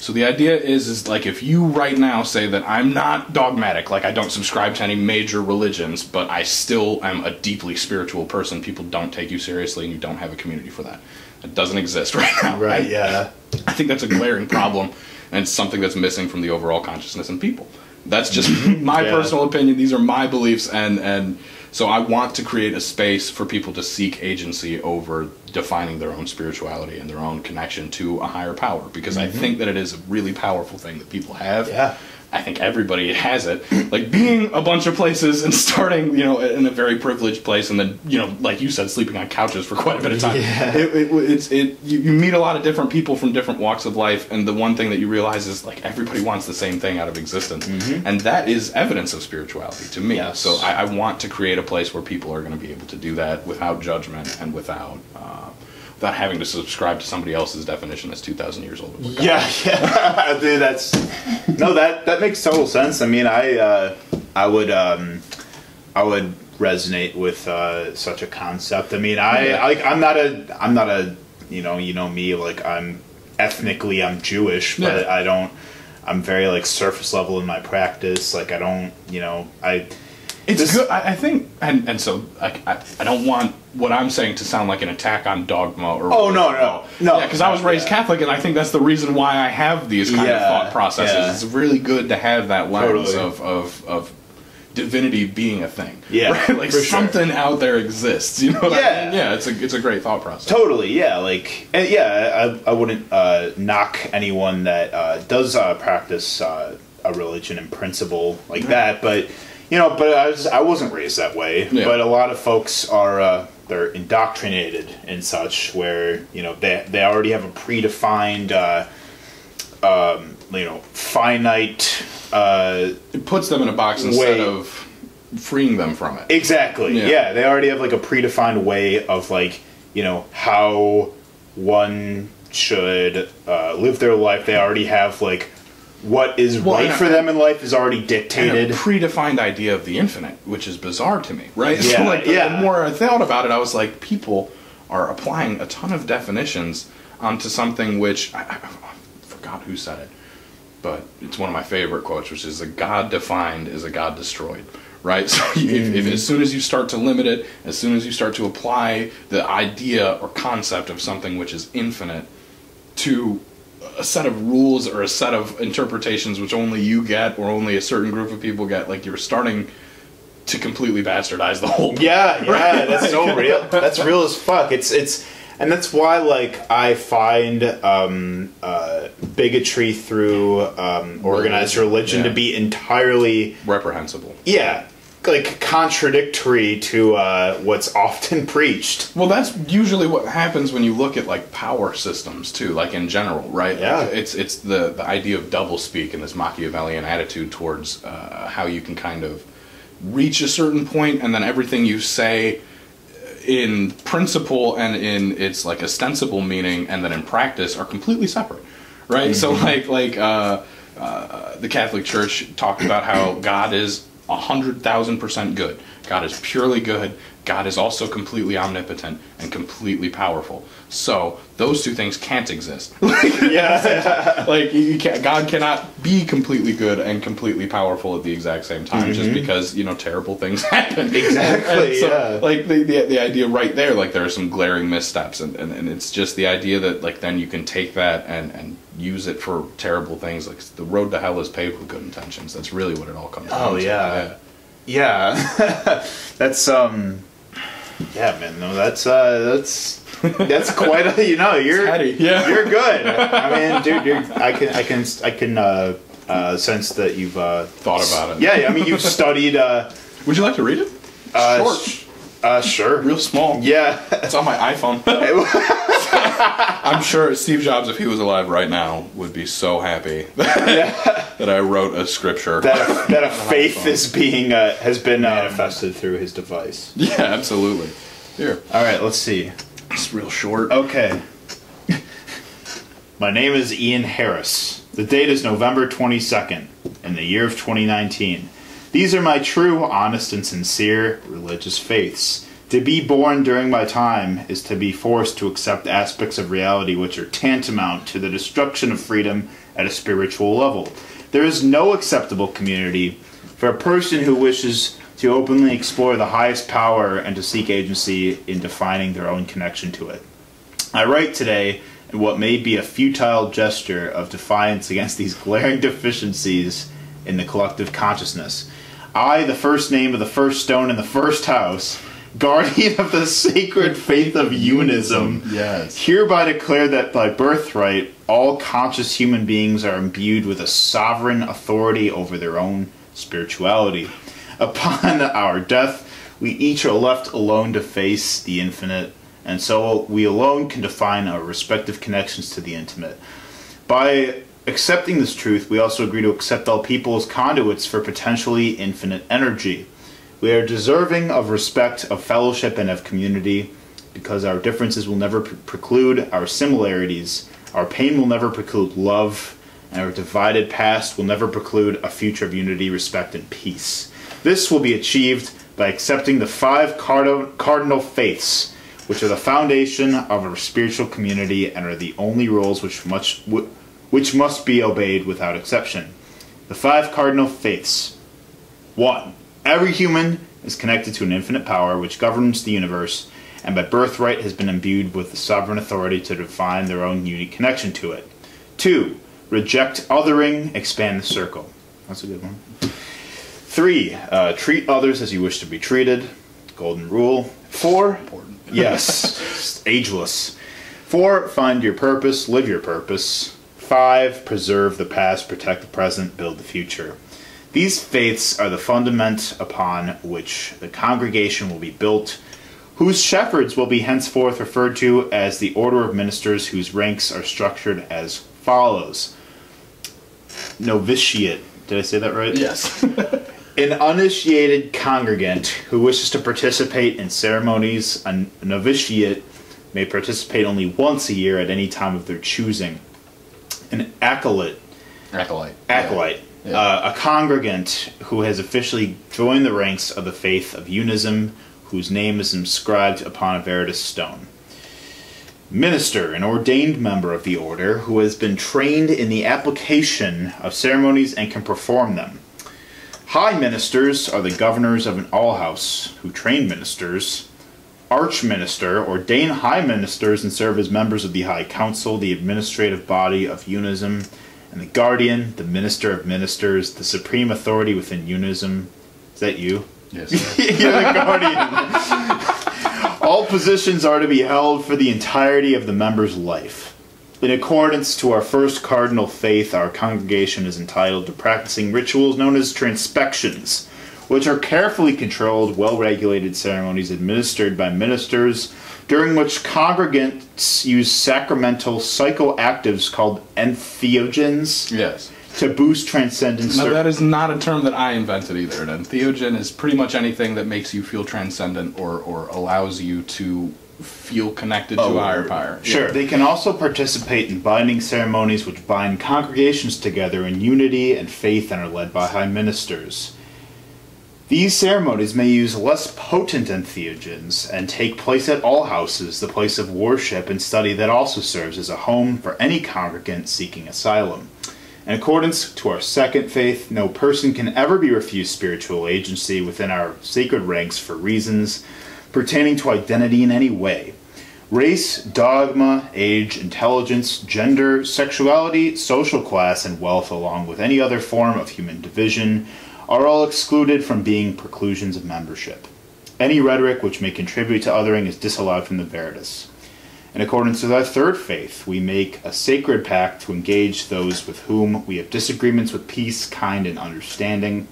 So the idea is is like if you right now say that I'm not dogmatic, like I don't subscribe to any major religions, but I still am a deeply spiritual person, people don't take you seriously and you don't have a community for that. It doesn't exist [LAUGHS] right now. right. I- Yeah. I think that's a glaring problem, and it's something that's missing from the overall consciousness in people. That's just [LAUGHS] my Yeah. personal opinion. These are my beliefs, and and so I want to create a space for people to seek agency over defining their own spirituality and their own connection to a higher power, because I mm-hmm. think that it is a really powerful thing that people have. Yeah. I think everybody has it. Like being a bunch of places and starting, you know, in a very privileged place, and then, you know, like you said, sleeping on couches for quite a bit of time. Yeah. It, it, it's it. You, you meet a lot of different people from different walks of life, and the one thing that you realize is like everybody wants the same thing out of existence, and that is evidence of spirituality to me. Yes. So I, I want to create a place where people are going to be able to do that without judgment and without. Uh, Without having to subscribe to somebody else's definition that's two thousand years old. Yeah, yeah, [LAUGHS] dude. That's no, that that makes total sense. I mean, I uh, I would um, I would resonate with uh, such a concept. I mean, I like I'm not a I'm not a you know you know me like I'm ethnically I'm Jewish, but Yeah. I don't. I'm very like surface level in my practice. Like I don't, you know, I. It's This- good. I, I think, and and so I, I I don't want what I'm saying to sound like an attack on dogma or. Oh, no, no, no. Yeah, because I was raised Yeah. Catholic, and I think that's the reason why I have these kind of thought processes. yeah. It's really good to have that lens Totally. of of of divinity being a thing. Yeah, [LAUGHS] right? like for sure. something out there exists. [LAUGHS] You know what I Yeah. mean? Yeah, it's a it's a great thought process. Totally, yeah. Like, and yeah, I, I wouldn't uh, knock anyone that uh, does uh, practice uh, a religion in principle like that, but you know, but I was I wasn't raised that way. Yeah. But a lot of folks are uh, they're indoctrinated and such, where you know they they already have a predefined, uh, um, you know, finite. Uh, It puts them in a box instead Way- of freeing them from it. Exactly. Yeah. Yeah. they already have like a predefined way of like you know how one should uh, live their life. They already have like what is Well, right and- for them in life is already dictated. a predefined idea of the infinite, which is bizarre to me, right? [LAUGHS] Yeah, so like the, yeah. the more I thought about it, I was like, people are applying a ton of definitions onto something which I, I, I forgot who said it, but it's one of my favorite quotes, which is a God defined is a God destroyed. Right, [LAUGHS] so if, if Mm-hmm. as soon as you start to limit it, as soon as you start to apply the idea or concept of something which is infinite to a set of rules or a set of interpretations which only you get or only a certain group of people get like you're starting to completely bastardize the whole [LAUGHS] yeah, [LAUGHS] yeah, Right, that's so real. That's real as fuck. It's it's and that's why like I find um, uh, bigotry through um, organized religion to be entirely reprehensible yeah like contradictory to uh, what's [LAUGHS] often preached. well that's usually what happens when you look at like power systems too like in general right Yeah. it's it's the the idea of double speak and this machiavellian attitude towards uh, how you can kind of reach a certain point and then everything you say in principle and in its like ostensible meaning and then in practice are completely separate right so like like uh, uh, the catholic church talked about how god is a hundred thousand percent good. God is purely good. God is also completely omnipotent and completely powerful. So those two things can't exist. [LAUGHS] [LAUGHS] Yeah, [LAUGHS] like you you can't, God cannot be completely good and completely powerful at the exact same time, just mm-hmm. because you know terrible things happen. Exactly, so, yeah. Like the, the the idea right there, like there are some glaring missteps, and, and, and it's just the idea that like then you can take that and and use it for terrible things. Like the road to hell is paved with good intentions. That's really what it all comes down to. Oh, to. yeah. yeah. [LAUGHS] that's um, yeah, man. No, that's uh, that's that's quite a you know you're heady, yeah. you're good. [LAUGHS] I mean, dude, you're, I can I can I can uh, uh, sense that you've uh, Thought about it. Yeah, I mean you've studied. Uh, Would you like to read it? uh, Short, sh- uh, sure. real small. Yeah. It's on my iPhone. [LAUGHS] I'm sure Steve Jobs, if he was alive right now, would be so happy [LAUGHS] that I wrote a scripture. that that a [LAUGHS] faith is being uh, has been manifested through his device. yeah, absolutely. Here, All right, let's see. it's real short. Okay. My name is Ian Harris. The date is November 22nd in the year of 2019. These are my true, honest, and sincere religious faiths. To be born during my time is to be forced to accept aspects of reality which are tantamount to the destruction of freedom at a spiritual level. There is no acceptable community for a person who wishes to openly explore the highest power and to seek agency in defining their own connection to it. I write today in what may be a futile gesture of defiance [LAUGHS] against these glaring deficiencies in the collective consciousness. I, the first name of the first stone in the first house, guardian of the sacred faith of unism, Yes. hereby declare that by birthright, all conscious human beings are imbued with a sovereign authority over their own spirituality. Upon [LAUGHS] our death, we each are left alone to face the infinite, and so we alone can define our respective connections to the intimate. By accepting this truth, we also agree to accept all people as conduits for potentially infinite energy. We are deserving of respect, of fellowship, and of community because our differences will never pre- preclude our similarities. Our pain will never preclude love, and our divided past will never preclude a future of unity, respect, and peace. This will be achieved by accepting the five cardo- cardinal faiths, which are the foundation of our spiritual community and are the only rules which much which must be obeyed without exception. The five cardinal faiths. 1. Every human is connected to an infinite power which governs the universe and by birthright has been imbued with the sovereign authority to define their own unique connection to it. 2. Reject othering, expand the circle. That's a good one. 3. Uh, treat others as you wish to be treated. Golden rule. 4. Important. Yes, [LAUGHS] ageless. 4. Find your purpose, live your purpose. 5. Preserve the past, protect the present, build the future. These faiths are the fundament upon which the congregation will be built, whose shepherds will be henceforth referred to as the order of ministers, whose ranks are structured as follows Novitiate. Did I say that right? Yes. [LAUGHS] An uninitiated congregant who wishes to participate in ceremonies, a novitiate may participate only once a year at any time of their choosing. An acolyte, Acolyte. acolyte, Yeah. Uh, a congregant who has officially joined the ranks of the faith of unism, whose name is inscribed upon a veritas stone. Minister, an ordained member of the order who has been trained in the application of ceremonies and can perform them. High ministers are the governors of an all house who train ministers. Archminister ordain high ministers and serve as members of the High Council, the administrative body of Unism, and the guardian, the minister of ministers, the supreme authority within Unism. Is that you? Yes. [LAUGHS] You're the guardian. All positions are to be held for the entirety of the member's life. In accordance to our first cardinal faith, our congregation is entitled to practicing rituals known as transpections, which are carefully controlled, well regulated ceremonies administered by ministers, during which congregants use sacramental psychoactives called entheogens yes. to boost transcendence. Now that is not a term that I invented either. An entheogen is pretty much anything that makes you feel transcendent or, or allows you to feel connected to oh, a higher power. Sure. They can also participate in binding ceremonies which bind congregations together in unity and faith and are led by high ministers. These ceremonies may use less potent entheogens and take place at all houses, the place of worship and study that also serves as a home for any congregant seeking asylum. In accordance to our second faith, no person can ever be refused spiritual agency within our sacred ranks for reasons pertaining to identity in any way. Race, dogma, age, intelligence, gender, sexuality, social class, and wealth, along with any other form of human division, are all excluded from being preclusions of membership. Any rhetoric which may contribute to othering is disallowed from the Veritas. In accordance with our third faith, we make a sacred pact to engage those with whom we have disagreements with peace, kind, and understanding.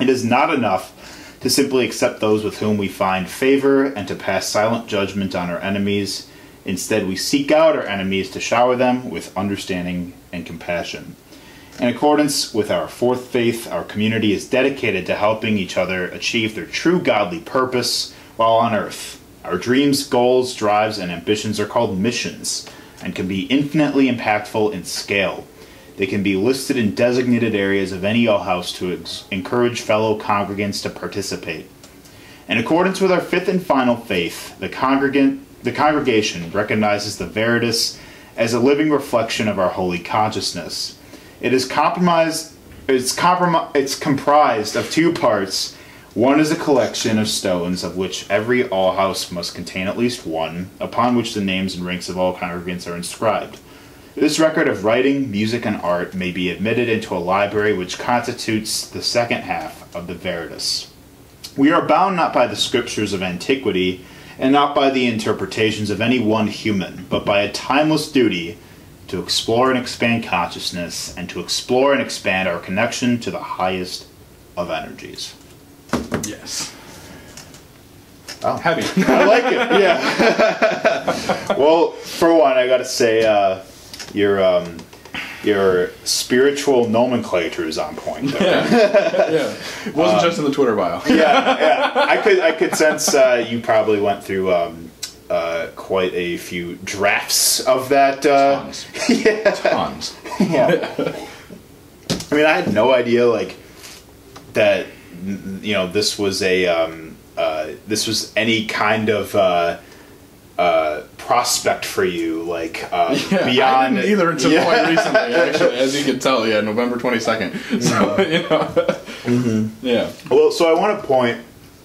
It is not enough to simply accept those with whom we find favor and to pass silent judgment on our enemies. Instead, we seek out our enemies to shower them with understanding and compassion. In accordance with our fourth faith, our community is dedicated to helping each other achieve their true godly purpose while on earth. Our dreams, goals, drives, and ambitions are called missions and can be infinitely impactful in scale. They can be listed in designated areas of any all house to encourage fellow congregants to participate. In accordance with our fifth and final faith, the, congregant, the congregation recognizes the Veritas as a living reflection of our holy consciousness. It is compromised. It's, comprom- it's comprised of two parts. One is a collection of stones, of which every all house must contain at least one, upon which the names and ranks of all congregants are inscribed. This record of writing, music, and art may be admitted into a library which constitutes the second half of the Veritas. We are bound not by the scriptures of antiquity, and not by the interpretations of any one human, but by a timeless duty to explore and expand consciousness, and to explore and expand our connection to the highest of energies. Yes. Oh. Heavy. [LAUGHS] I like it. Yeah. [LAUGHS] well, for one, I got to say, uh, your um, your spiritual nomenclature is on point. There. yeah. [LAUGHS] yeah. It wasn't just in the Twitter bio. yeah, yeah. I could I could sense uh, you probably went through um, uh, quite a few drafts of that. Uh, Tons. [LAUGHS] yeah, Tons. yeah. I mean, I had no idea like that. You know, this was a um, uh, this was any kind of uh, uh, prospect for you, like uh, [LAUGHS] Yeah, beyond either until Yeah. quite recently, [LAUGHS] actually, as you can tell. Yeah, November 22nd. So, you know. Yeah. Well, so I want to point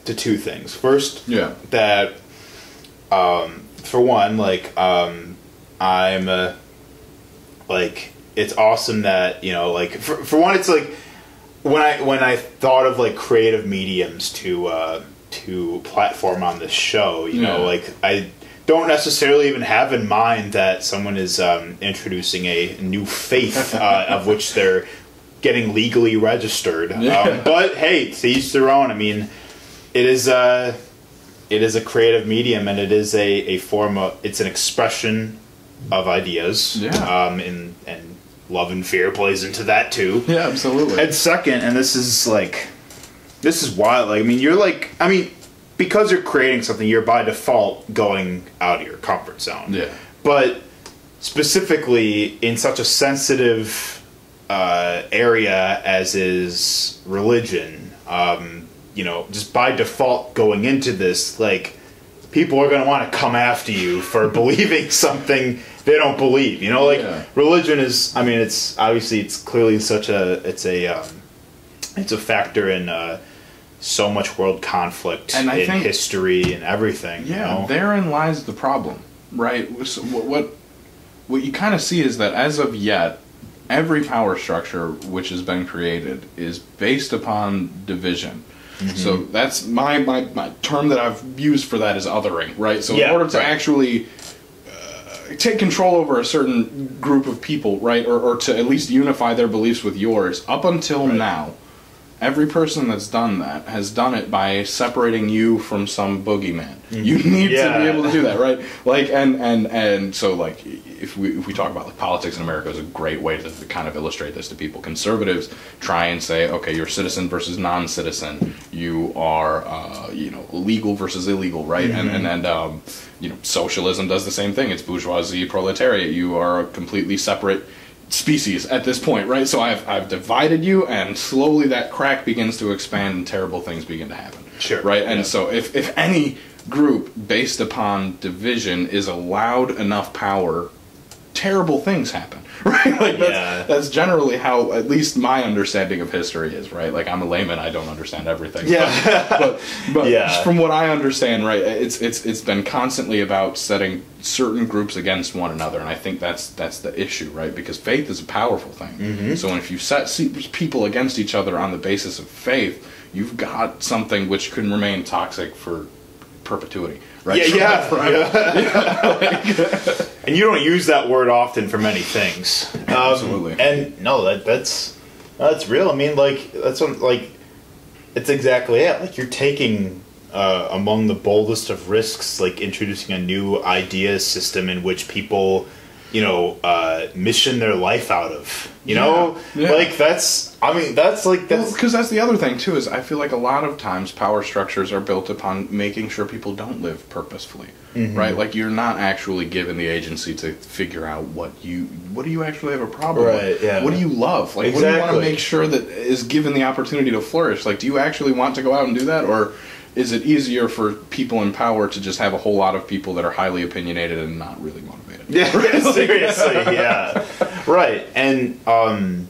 to two things. First, Yeah. that um, for one, like um, I'm uh, like it's awesome that you know, like for, for one, it's like when I when I thought of like creative mediums to uh, to platform on this show, you know, like I don't necessarily even have in mind that someone is um, introducing a new faith [LAUGHS] uh, of which they're getting legally registered. Yeah. Um, but hey, to each their own. I mean, it is a it is a creative medium and it is a, a form of it's an expression of ideas. Yeah. Um, and and love and fear plays into that too. Yeah, absolutely. And second, and this is like, this is wild. Like, I mean, you're like, I mean, because you're creating something, you're by default going out of your comfort zone. Yeah. But specifically in such a sensitive uh, area as is religion, um, you know, just by default going into this, like, people are going to want to come after you for [LAUGHS] believing something they don't believe. You know, like Yeah. religion is. I mean, it's obviously it's clearly such a it's a um, it's a factor in uh, so much world conflict And I in think- history and everything. Yeah, you know? therein lies the problem, right? So what what, what you kind of see is that as of yet, every power structure which has been created is based upon division. Mm-hmm. So that's my, my my term that I've used for that is othering, right? So Yeah, in order to right. actually uh, take control over a certain group of people, right, or, or to at least unify their beliefs with yours, up until Right. now, every person that's done that has done it by separating you from some boogeyman. You need to be able to do that, right? Like, and and and so like, if we if we talk about like politics in America is a great way to, kind of illustrate this to people. Conservatives try and say, okay, you're citizen versus non-citizen. You are, uh, you know, legal versus illegal, right? And and and um, you know, socialism does the same thing. It's bourgeoisie, proletariat. You are a completely separate species at this point, right? So I've I've divided you, and slowly that crack begins to expand, and terrible things begin to happen. Sure. Right, and Yeah. so if if any group based upon division is allowed enough power, terrible things happen. [LAUGHS] Right, like that's, Yeah. that's generally how at least my understanding of history is. Right, like I'm a layman, I don't understand everything. Yeah. but but Yeah. from what I understand, right, it's it's it's been constantly about setting certain groups against one another, and I think that's that's the issue, right? Because faith is a powerful thing. Mm-hmm. So if you set people against each other on the basis of faith, you've got something which can remain toxic for perpetuity, right? Yeah, yeah, [LAUGHS] yeah. [LAUGHS] and you don't use that word often for many things. Um, Absolutely. And no, that that's that's real. I mean, like that's what, like it's exactly it. Like you're taking uh, among the boldest of risks, like introducing a new idea system in which people, you know, uh, mission their life out of. You know, Yeah, yeah. like that's. I mean, that's like that's. because that's the other thing too is I feel like a lot of times power structures are built upon making sure people don't live purposefully, Mm-hmm. right? Like you're not actually given the agency to figure out what you what do you actually have a problem Right, with? yeah. What do you love? Like what do you want to make sure that is given the opportunity to flourish? Like do you actually want to go out and do that or is it easier for people in power to just have a whole lot of people that are highly opinionated and not really motivated? Yeah, [LAUGHS] seriously, yeah, right. And um,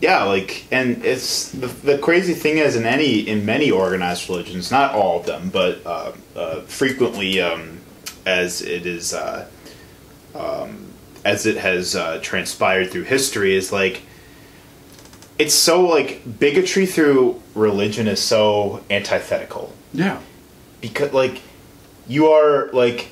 yeah, like, and it's the, the crazy thing is in any in many organized religions, not all of them, but uh, uh, frequently, um, as it is, uh, um, as it has uh, transpired through history, is like. it's so like bigotry through religion is so antithetical Yeah. because like you are like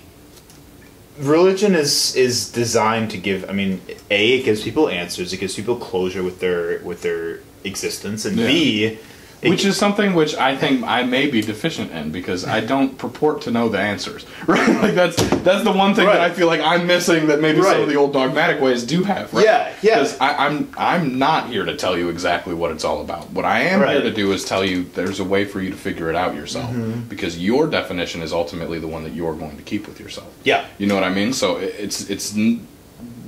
religion is is designed to give i mean a it gives people answers it gives people closure with their with their existence and b it- Which is something which I think I may be deficient in because I don't purport to know the answers. [LAUGHS] Right? Like that's that's the one thing that I feel like I'm missing that maybe some of the old dogmatic ways do have. Right? Yeah, yeah. Because I'm I'm not here to tell you exactly what it's all about. What I am here to do is tell you there's a way for you to figure it out yourself Mm-hmm. because your definition is ultimately the one that you're going to keep with yourself. yeah You know what I mean? So it's it's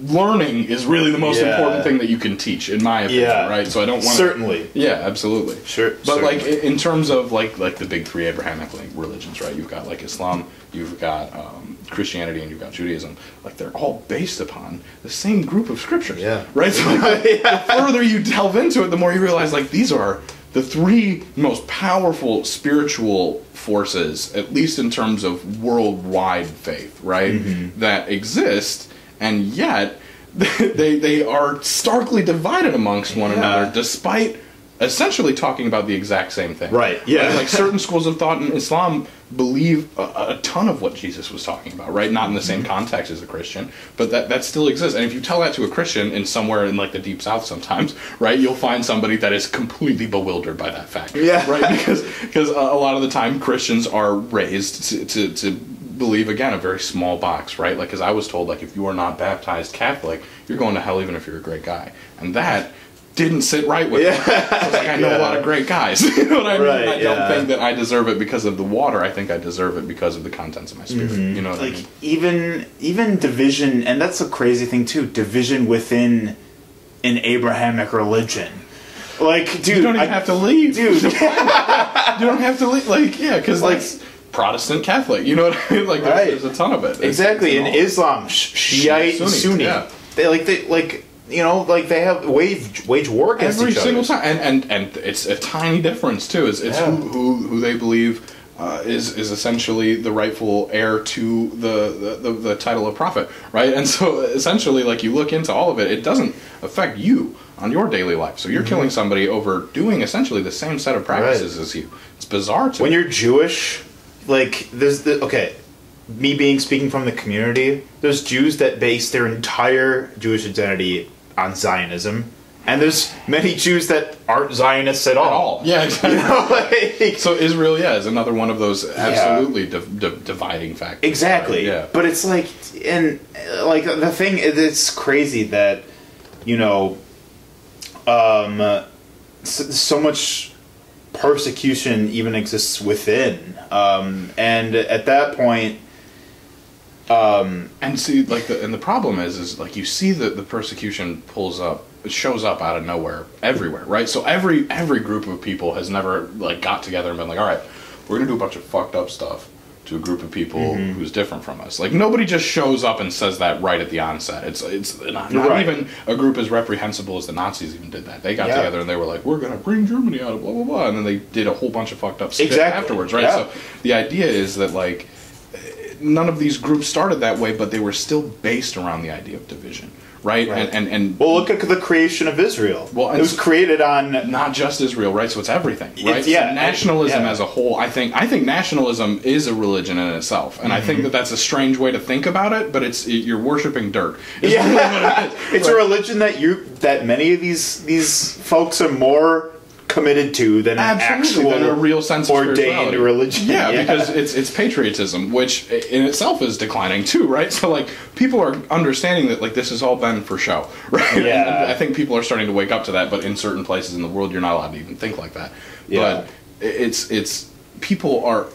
learning is really the most Yeah. important thing that you can teach, in my opinion. Yeah. Right? So I don't want Certainly. Yeah, absolutely. Sure, But like certainly. i- in terms of like like the big three Abrahamic like, religions, right? You've got like Islam, you've got um, Christianity, and you've got Judaism. Like they're all based upon the same group of scriptures. Yeah. Right. So like, [LAUGHS] the further you delve into it, the more you realize like these are the three most powerful spiritual forces, at least in terms of worldwide faith, right? Mm-hmm. That exist, and yet [LAUGHS] they they are starkly divided amongst one Yeah. another, despite essentially talking about the exact same thing. Right, yeah. Like [LAUGHS] certain schools of thought in Islam believe a, a ton of what Jesus was talking about, right? Not in the same Mm-hmm. context as a Christian, but that that still exists. And if you tell that to a Christian in somewhere in like the deep south sometimes, [LAUGHS] right, you'll find somebody that is completely bewildered by that fact. Yeah. Right? Because because a, a lot of the time Christians are raised to, to, to believe again a very small box, right? Like, because I was told, like, if you are not baptized Catholic, you're going to hell even if you're a great guy, and that didn't sit right with me. I was like, I know a lot of [LAUGHS] great guys. [LAUGHS] you know what I mean? Right, I don't yeah. think that I deserve it because of the water. I think I deserve it because of the contents of my spirit. Mm-hmm. You know what I mean? even even division and that's a crazy thing too division within an abrahamic religion like dude You don't even I- have to leave, dude [LAUGHS] You don't have to leave. Like, yeah, because Like- like Protestant Catholic. You know what I mean? [LAUGHS] Like, there's, Right. there's a ton of it. It's- exactly it's in islam shiite Sunni, sunni yeah. they like they like you know like they have wage wage war against every each single other time, and and and it's a tiny difference too. It's, it's Yeah. who, who who they believe uh, is is essentially the rightful heir to the, the, the title of prophet, right? And so essentially, like you look into all of it, it doesn't affect you on your daily life. So you're Mm-hmm. killing somebody over doing essentially the same set of practices as you. It's bizarre to when me. you're jewish like there's the okay me being speaking from the community there's jews that base their entire jewish identity on zionism and there's many jews that aren't zionists at all, at all. Yeah, exactly. [LAUGHS] You know, like- So Israel, yeah, is another one of those absolutely div- div- dividing factors. Exactly. Yeah. But it's like, and like the thing, is, it's crazy that, you know, um, so, so much persecution even exists within, um, and at that point, um, And see, like, the, and the problem is, is like you see that the persecution pulls up, it shows up out of nowhere, everywhere, right? So every every group of people has never like got together and been like, all right, we're gonna do a bunch of fucked up stuff to a group of people Mm-hmm. who's different from us. Like nobody just shows up and says that right at the onset. It's it's not, not Right. even a group as reprehensible as the Nazis even did that. They got Yeah. together and they were like, we're gonna bring Germany out of blah blah blah, and then they did a whole bunch of fucked up shit Exactly. afterwards, right? Yeah. So the idea is that like none of these groups started that way, but they were still based around the idea of division, right? Right. And and and well, look at the creation of Israel. Well, it was created on. not just Israel, right? So it's everything, right? It's- yeah, so nationalism yeah. as a whole, I think, I think nationalism is a religion in itself, and I Mm-hmm. think that that's a strange way to think about it. But it's you're worshiping dirt. is Yeah. really what it is. [LAUGHS] It's a religion that you that many of these these folks are more committed to than an actual than a real sense of ordained religion. Yeah, because it's it's patriotism, which in itself is declining too, right? So like people are understanding that like this has all been for show, [LAUGHS] right? Yeah. and I think people are starting to wake up to that, but in certain places in the world, you're not allowed to even think like that. Yeah. But it's it's people are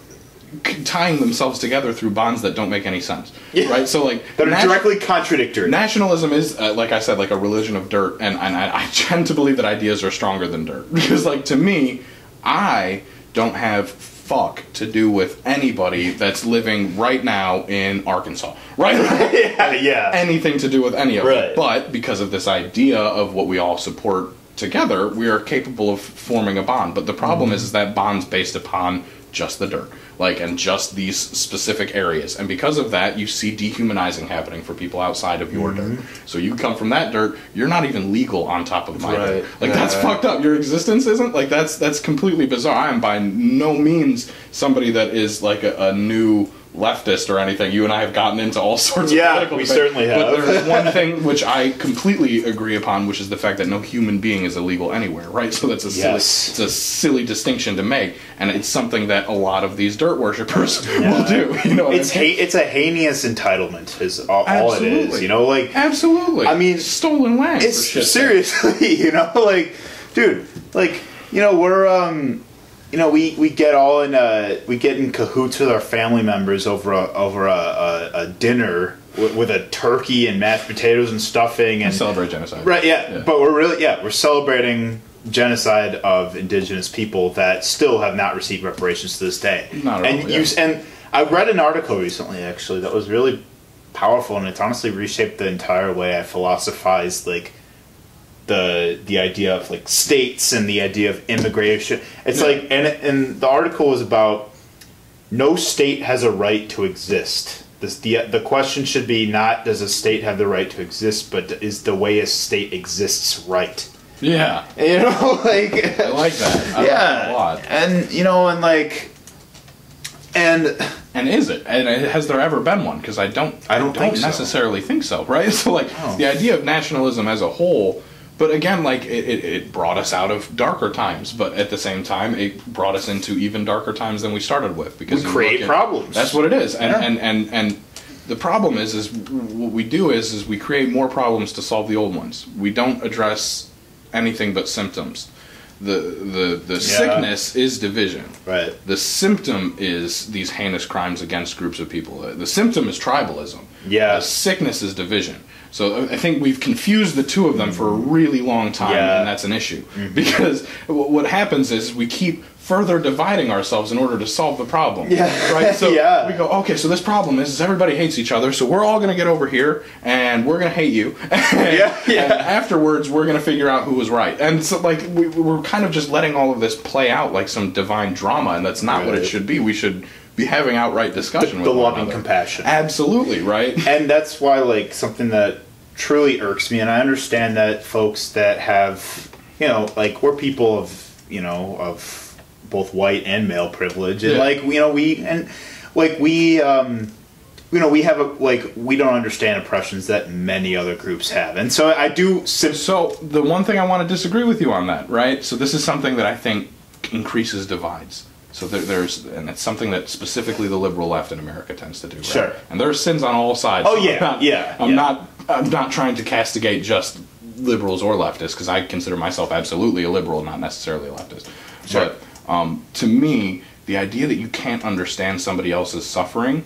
tying themselves together through bonds that don't make any sense, Yeah. right? So like that are nat- directly contradictory. Nationalism is, uh, like I said, like a religion of dirt, and, and I, I [LAUGHS] tend to believe that ideas are stronger than dirt. [LAUGHS] Because, like, to me, I don't have fuck to do with anybody that's living right now in Arkansas, [LAUGHS] right? yeah, yeah. Anything to do with any of Right. it. But because of this idea of what we all support together, we are capable of forming a bond. But the problem Mm-hmm. is, is that bond's based upon just the dirt. Like and just these specific areas. And because of that you see dehumanizing happening for people outside of your dirt. Mm-hmm. So you come from that dirt you're not even legal on top of my dirt. Right. like that's fucked up. Your existence isn't? Like that's that's completely bizarre. I am by no means somebody that is like a, a new leftist or anything you and i have gotten into all [LAUGHS] sorts of Yeah, political we certainly but have. there's [LAUGHS] one thing which i completely agree upon which is the fact that no human being is illegal anywhere right so that's a silly Yes. it's a silly distinction to make and it's something that a lot of these dirt worshippers [LAUGHS] will do you know It's I mean? ha- it's a heinous entitlement is all, all it is. You know, like absolutely I mean, stolen land it's seriously, you know, like, dude, like, you know, we're, um, you know, we, we get all in, uh, we get in cahoots with our family members over a, over a, a, a dinner with, with a turkey and mashed potatoes and stuffing and celebrate genocide right, yeah, Yeah. but we're really, yeah, we're celebrating genocide of indigenous people that still have not received reparations to this day. Not at and all, you, yeah. and I read an article recently actually that was really powerful and it's honestly reshaped the entire way I philosophize like the the idea of like states and the idea of immigration. It's Yeah. like and and the article was about no state has a right to exist. This, the the question should be not does a state have the right to exist, but is the way a state exists right? yeah [LAUGHS] You know, like i like that I like yeah, that a lot and you know, and like, and And is it? And uh, has there ever been one? Because I don't. I don't think so. necessarily think so. Right. [LAUGHS] So like Oh. the idea of nationalism as a whole. But again, like it, it, it brought us out of darker times, but at the same time, it brought us into even darker times than we started with. Because We create at- problems. That's what it is, and Yeah. and and and the problem is, is what we do is, is we create more problems to solve the old ones. We don't address anything but symptoms. The the the sickness is division. right. The symptom is these heinous crimes against groups of people. The symptom is tribalism. Yeah. The sickness is division. So I think we've confused the two of them for a really long time, Yeah. Mm-hmm. and that's an issue. Because what happens is we keep further dividing ourselves in order to solve the problem. Yeah. Right? [LAUGHS] So Yeah. we go, okay, so this problem is, is everybody hates each other, so we're all going to get over here, and we're going to hate you. [LAUGHS] Yeah, yeah. And afterwards, we're going to figure out who was right. And so, like, we, we're kind of just letting all of this play out like some divine drama, and that's not what it should be. We should be having outright discussion The with one loving compassion. Absolutely, right? [LAUGHS] and that's why like something that truly irks me and i understand that folks that have you know like we're people of you know of both white and male privilege and Yeah. like you know we and like we um you know we have a like we don't understand oppressions that many other groups have and so i do sim- So the one thing I want to disagree with you on that, right? So this is something that I think increases divides. So there, there's, and it's something that specifically the liberal left in America tends to do. Right? Sure. And there are sins on all sides. Oh, yeah, I'm not, yeah, I'm yeah. not. I'm not trying to castigate just liberals or leftists because I consider myself absolutely a liberal, not necessarily a leftist. Sure. But um, to me, the idea that you can't understand somebody else's suffering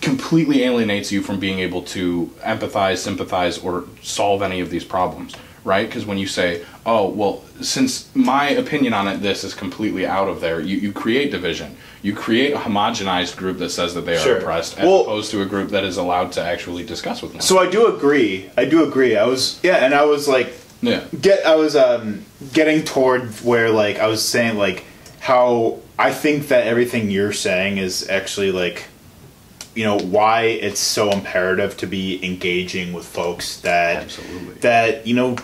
completely alienates you from being able to empathize, sympathize, or solve any of these problems, right? Because when you say, oh, well, since my opinion on it, this is completely out of there, you, you create division. You create a homogenized group that says that they are Sure. oppressed, as Well- opposed to a group that is allowed to actually discuss with them. so i do agree i do agree i was yeah and i was like yeah. get I was um getting toward where like I was saying like how I think that everything you're saying is actually like you know why it's so imperative to be engaging with folks that Absolutely. that you know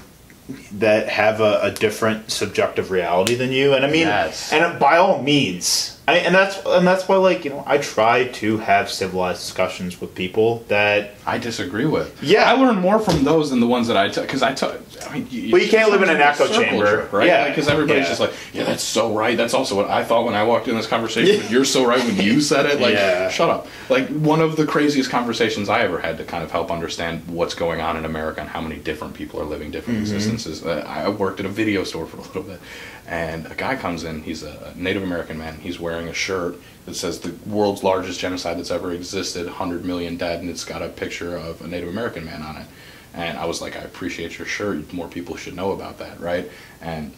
that have a, a different subjective reality than you and I mean Yes. and by all means I, and that's and that's why like you know I try to have civilized discussions with people that I disagree with. Yeah. I learn more from those than the ones that I took because I took. I mean, you, Well, you can't live in an echo chamber. jerk, right? Yeah. Because everybody's Yeah. just like, yeah, that's so right. That's also what I thought when I walked in this conversation. but You're so right when you [LAUGHS] said it. Like, Yeah. shut up. Like one of the craziest conversations I ever had to kind of help understand what's going on in America and how many different people are living different Mm-hmm. existences. Uh, I worked at a video store for a little bit, and a guy comes in. He's a Native American man. He's wearing a shirt that says the world's largest genocide that's ever existed, 100 million dead, and it's got a picture of a Native American man on it. And I was like, I appreciate your shirt. More people should know about that, right? And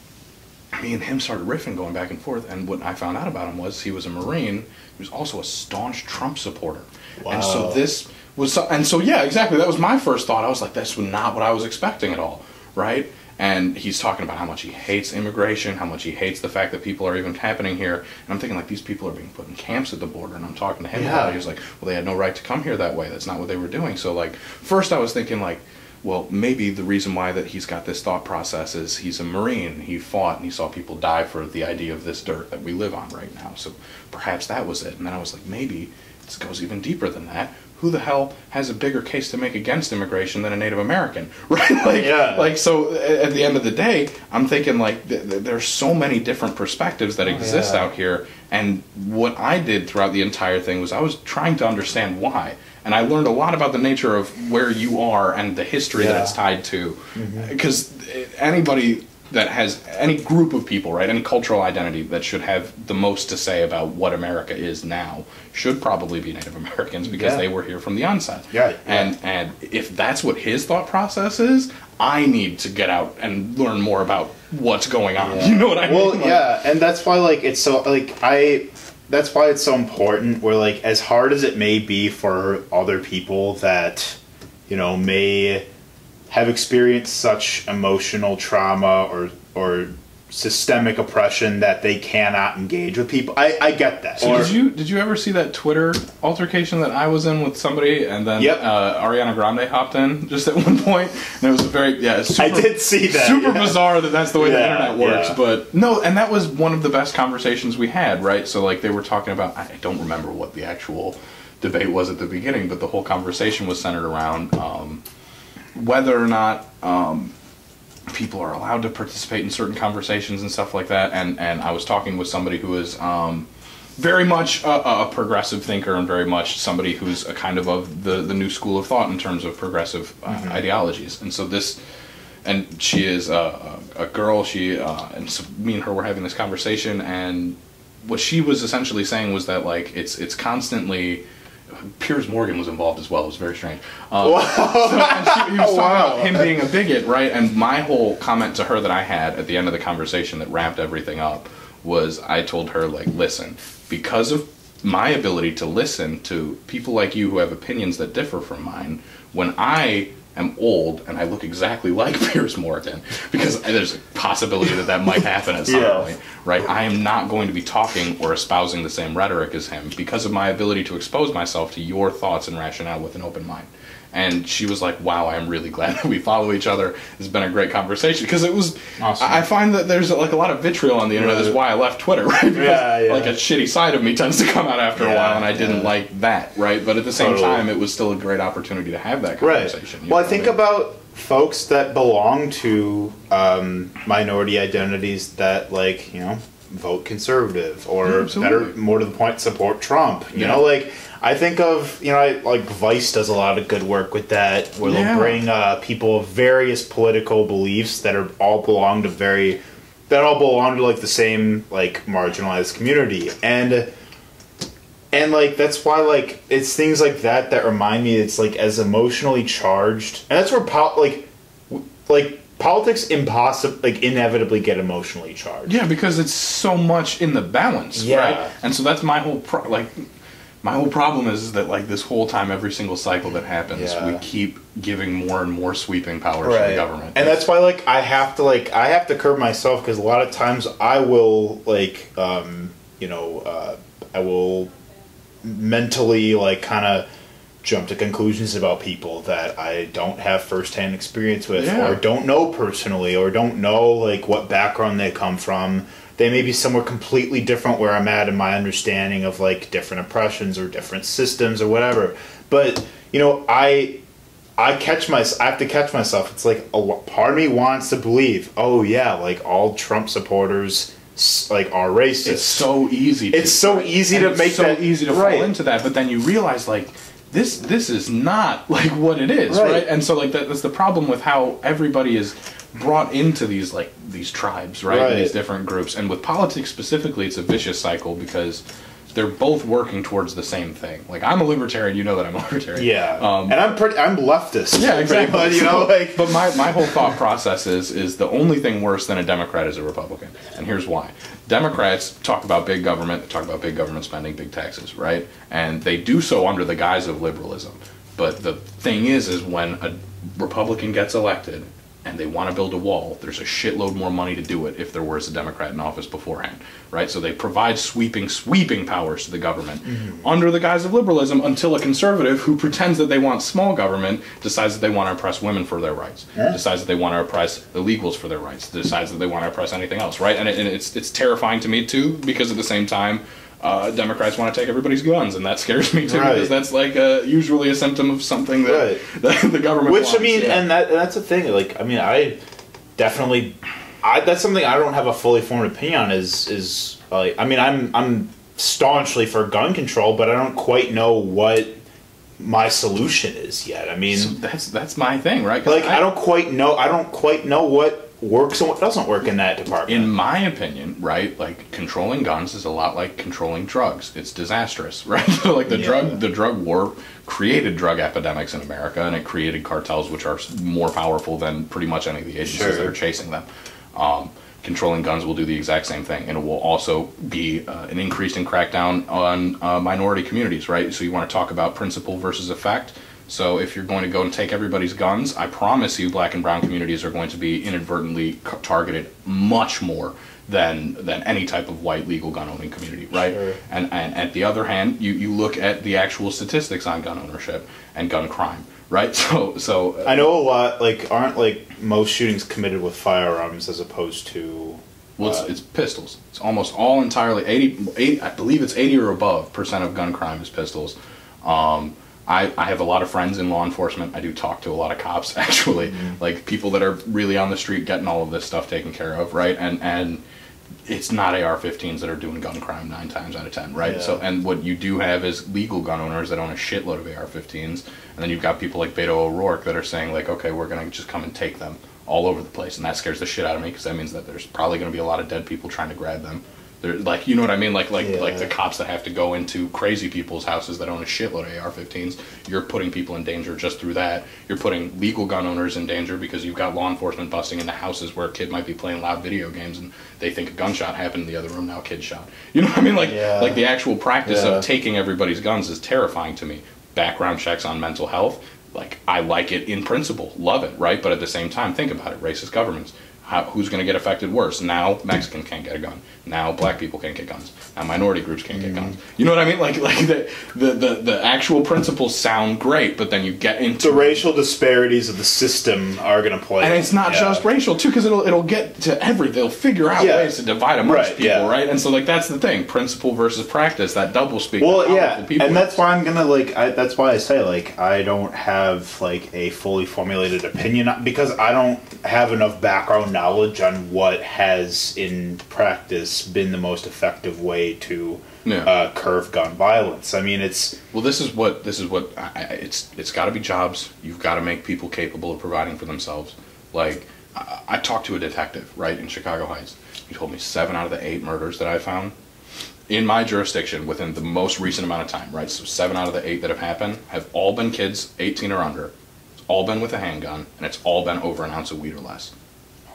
me and him started riffing, going back and forth. And what I found out about him was he was a Marine. He was also a staunch Trump supporter. Wow. And so this was, so, and so yeah, exactly. That was my first thought. I was like, that's not what I was expecting at all, right? And he's talking about how much he hates immigration, how much he hates the fact that people are even happening here. And I'm thinking like these people are being put in camps at the border, and I'm talking to him Yeah. about it. He was like, well, they had no right to come here that way. That's not what they were doing. So like, first I was thinking like. Well, maybe the reason why that he's got this thought process is he's a Marine. He fought and he saw people die for the idea of this dirt that we live on right now. So perhaps that was it. And then I was like, maybe this goes even deeper than that. Who the hell has a bigger case to make against immigration than a Native American, [LAUGHS] right? Like, Yeah. like so. At the end of the day, I'm thinking like th- th- there's so many different perspectives that oh, exist yeah. out here, and what I did throughout the entire thing was I was trying to understand why, and I learned a lot about the nature of where you are and the history that it's tied to, mm-hmm. because anybody that has any group of people, right, any cultural identity that should have the most to say about what America is now should probably be Native Americans because Yeah. they were here from the onset. Yeah, yeah. And and if that's what his thought process is, I need to get out and learn more about what's going on. [LAUGHS] You know what I well, mean? Like- yeah, and that's why like it's so like I that's why it's so important where like as hard as it may be for other people that you know may have experienced such emotional trauma or or systemic oppression that they cannot engage with people. I I get that. So did you did you ever see that Twitter altercation that I was in with somebody, and then Yep. uh, Ariana Grande hopped in just at [LAUGHS] one point, and it was a very yeah, it's I did see that. super yeah. bizarre that that's the way the internet works. yeah. But no, and that was one of the best conversations we had, right? So like they were talking about I don't remember what the actual debate was at the beginning, but the whole conversation was centered around um, whether or not um, people are allowed to participate in certain conversations and stuff like that. And and I was talking with somebody who is. Um, very much a, a progressive thinker and very much somebody who's a kind of of the, the new school of thought in terms of progressive uh, ideologies. And so this, and she is a, a, a girl. She uh, and so me and her were having this conversation, and what she was essentially saying was that like it's it's constantly. Piers Morgan was involved as well. It was very strange. Um, so, she, he was talking [LAUGHS] Wow. about him being a bigot, right? And my whole comment to her that I had at the end of the conversation that wrapped everything up was I told her like, listen, because of my ability to listen to people like you who have opinions that differ from mine, when I am old and I look exactly like [LAUGHS] Piers Morgan, because there's a possibility that that might happen at some [LAUGHS] Yeah. point, right? I am not going to be talking or espousing the same rhetoric as him because of my ability to expose myself to your thoughts and rationale with an open mind. And she was like, "Wow, I'm really glad [LAUGHS] that we follow each other. It's been a great conversation because it was. Awesome. I I find that there's like a lot of vitriol on the internet. That's why I left Twitter, [LAUGHS] right? Because Yeah, yeah. like a shitty side of me tends to come out after a while, and I didn't yeah. like that, right? But at the same Totally. time, it was still a great opportunity to have that conversation. you Well, I think what mean? about folks that belong to um, minority identities that, like, you know, vote conservative or, Yeah, better, more to the point, support Trump. You Yeah. know, like, I think of, you know, I, like Vice does a lot of good work with that, where Yeah. they'll bring uh, people of various political beliefs that are all belong to very, that all belong to like the same like marginalized community, and and like that's why like it's things like that that remind me it's like as emotionally charged and that's where pol- like w- like politics impossible like inevitably get emotionally charged Yeah, because it's so much in the balance, Yeah. right? And so that's my whole pro- like my whole problem is, is that like this whole time, every single cycle that happens, Yeah. we keep giving more and more sweeping powers to the government. and that's why like i have to like i have to curb myself because a lot of times i will like um you know uh i will mentally like kind of jump to conclusions about people that i don't have firsthand experience with Yeah. or don't know personally or don't know like what background they come from they may be somewhere completely different where i'm at in my understanding of like different oppressions or different systems or whatever but you know i I catch my I have to catch myself. It's like a part of me wants to believe, oh yeah, like all Trump supporters like are racist. it's so easy. To, It's so easy and to it's make so that- easy to right. fall into that, but then you realize like this this is not like what it is, Right. right? And so like that, that's the problem with how everybody is brought into these like these tribes, right? Right. These different groups, and with politics specifically, it's a vicious cycle because they're both working towards the same thing. Like I'm a libertarian, you know that I'm a libertarian. yeah, Um, and I'm pretty. I'm leftist. yeah, exactly. much, you know, like but my, my whole thought process is is the only thing worse than a Democrat is a Republican, and here's why. Democrats talk about big government, they talk about big government spending, big taxes, right? And they do so under the guise of liberalism. But the thing is, is when a Republican gets elected, and they want to build a wall, there's a shitload more money to do it if there was a Democrat in office beforehand, right? So they provide sweeping, sweeping powers to the government mm-hmm. under the guise of liberalism until a conservative who pretends that they want small government decides that they want to oppress women for their rights, decides that they want to oppress illegals for their rights, decides that they want to oppress anything else, right? And, it, and it's it's terrifying to me too because at the same time. Uh, Democrats want to take everybody's guns, and that scares me too Right. because that's like uh usually a symptom of something that, Right. [LAUGHS] that the government. Which I mean, yeah. and that that's the thing. Like, I mean, I definitely, I that's something I don't have a fully formed opinion on. Is is like, I mean, I'm I'm staunchly for gun control, but I don't quite know what my solution is yet. I mean, So that's that's my thing, right? like I, don't quite know. I don't quite know what works and what doesn't work in that department. In my opinion, right, like controlling guns is a lot like controlling drugs. It's disastrous, [LAUGHS] right? So like the Yeah. drug the drug war created drug epidemics in America and it created cartels which are more powerful than pretty much any of the agencies that are chasing them. Um, controlling guns will do the exact same thing and it will also be uh, an increase in crackdown on uh, minority communities, right? So you want to talk about principle versus effect. So if you're going to go and take everybody's guns, I promise you, black and brown communities are going to be inadvertently targeted much more than than any type of white legal gun owning community, right? Sure. And and at the other hand, you you look at the actual statistics on gun ownership and gun crime, right? [LAUGHS] So so I know a lot. Like, aren't like most shootings committed with firearms as opposed to. Well, it's, uh, it's pistols. It's almost all entirely 80, 80 I believe it's 80 or above percent of gun crime is pistols. Um, I, I have a lot of friends in law enforcement. I do talk to a lot of cops, [LAUGHS] actually, mm-hmm. like people that are really on the street getting all of this stuff taken care of, right? And and it's not AR-15s that are doing gun crime nine times out of ten, right? Yeah. So, and what you do have is legal gun owners that own a shitload of AR-15s, and then you've got people like Beto O'Rourke that are saying like, okay, we're gonna just come and take them all over the place, and that scares the shit out of me because that means that there's probably gonna be a lot of dead people trying to grab them. They're like, you know what I mean? Like, like, like the cops that have to go into crazy people's houses that own a shitload of AR-15s. You're putting people in danger just through that. You're putting legal gun owners in danger because you've got law enforcement busting into houses where a kid might be playing loud video games and they think a gunshot happened in the other room. Now a kid shot. You know what I mean? Like, Yeah. like the actual practice Yeah. of taking everybody's guns is terrifying to me. Background checks on mental health. Like, I like it in principle, love it, right? But at the same time, think about it: racist governments. How, who's going to get affected worse? Now Mexican can't get a gun. Now black people can't get guns. Now minority groups can't get mm. guns. You know what I mean? Like [LAUGHS] like the the, the, the actual principles sound great, but then you get into the racial disparities of the system are going to play. and it's not Yeah. just racial too, because it'll it'll get to every. They'll figure out Yeah. ways to divide amongst Right, people, yeah. right? And so like that's the thing: principle versus practice. That double speak. Well, yeah, people and that's why I'm gonna like. I, that's why I say like I don't have like a fully formulated opinion uh, because I don't have enough background knowledge on what has in practice been the most effective way to Yeah. uh, curve gun violence. I mean, it's Well, this is what this is what I, I- it's it's got to be jobs. You've got to make people capable of providing for themselves. Like I, I talked to a detective right in Chicago Heights. He told me seven out of the eight murders that I found in my jurisdiction within the most recent amount of time. Right, so seven out of the eight that have happened have all been kids, eighteen or under. It's all been with a handgun, and it's all been over an ounce of weed or less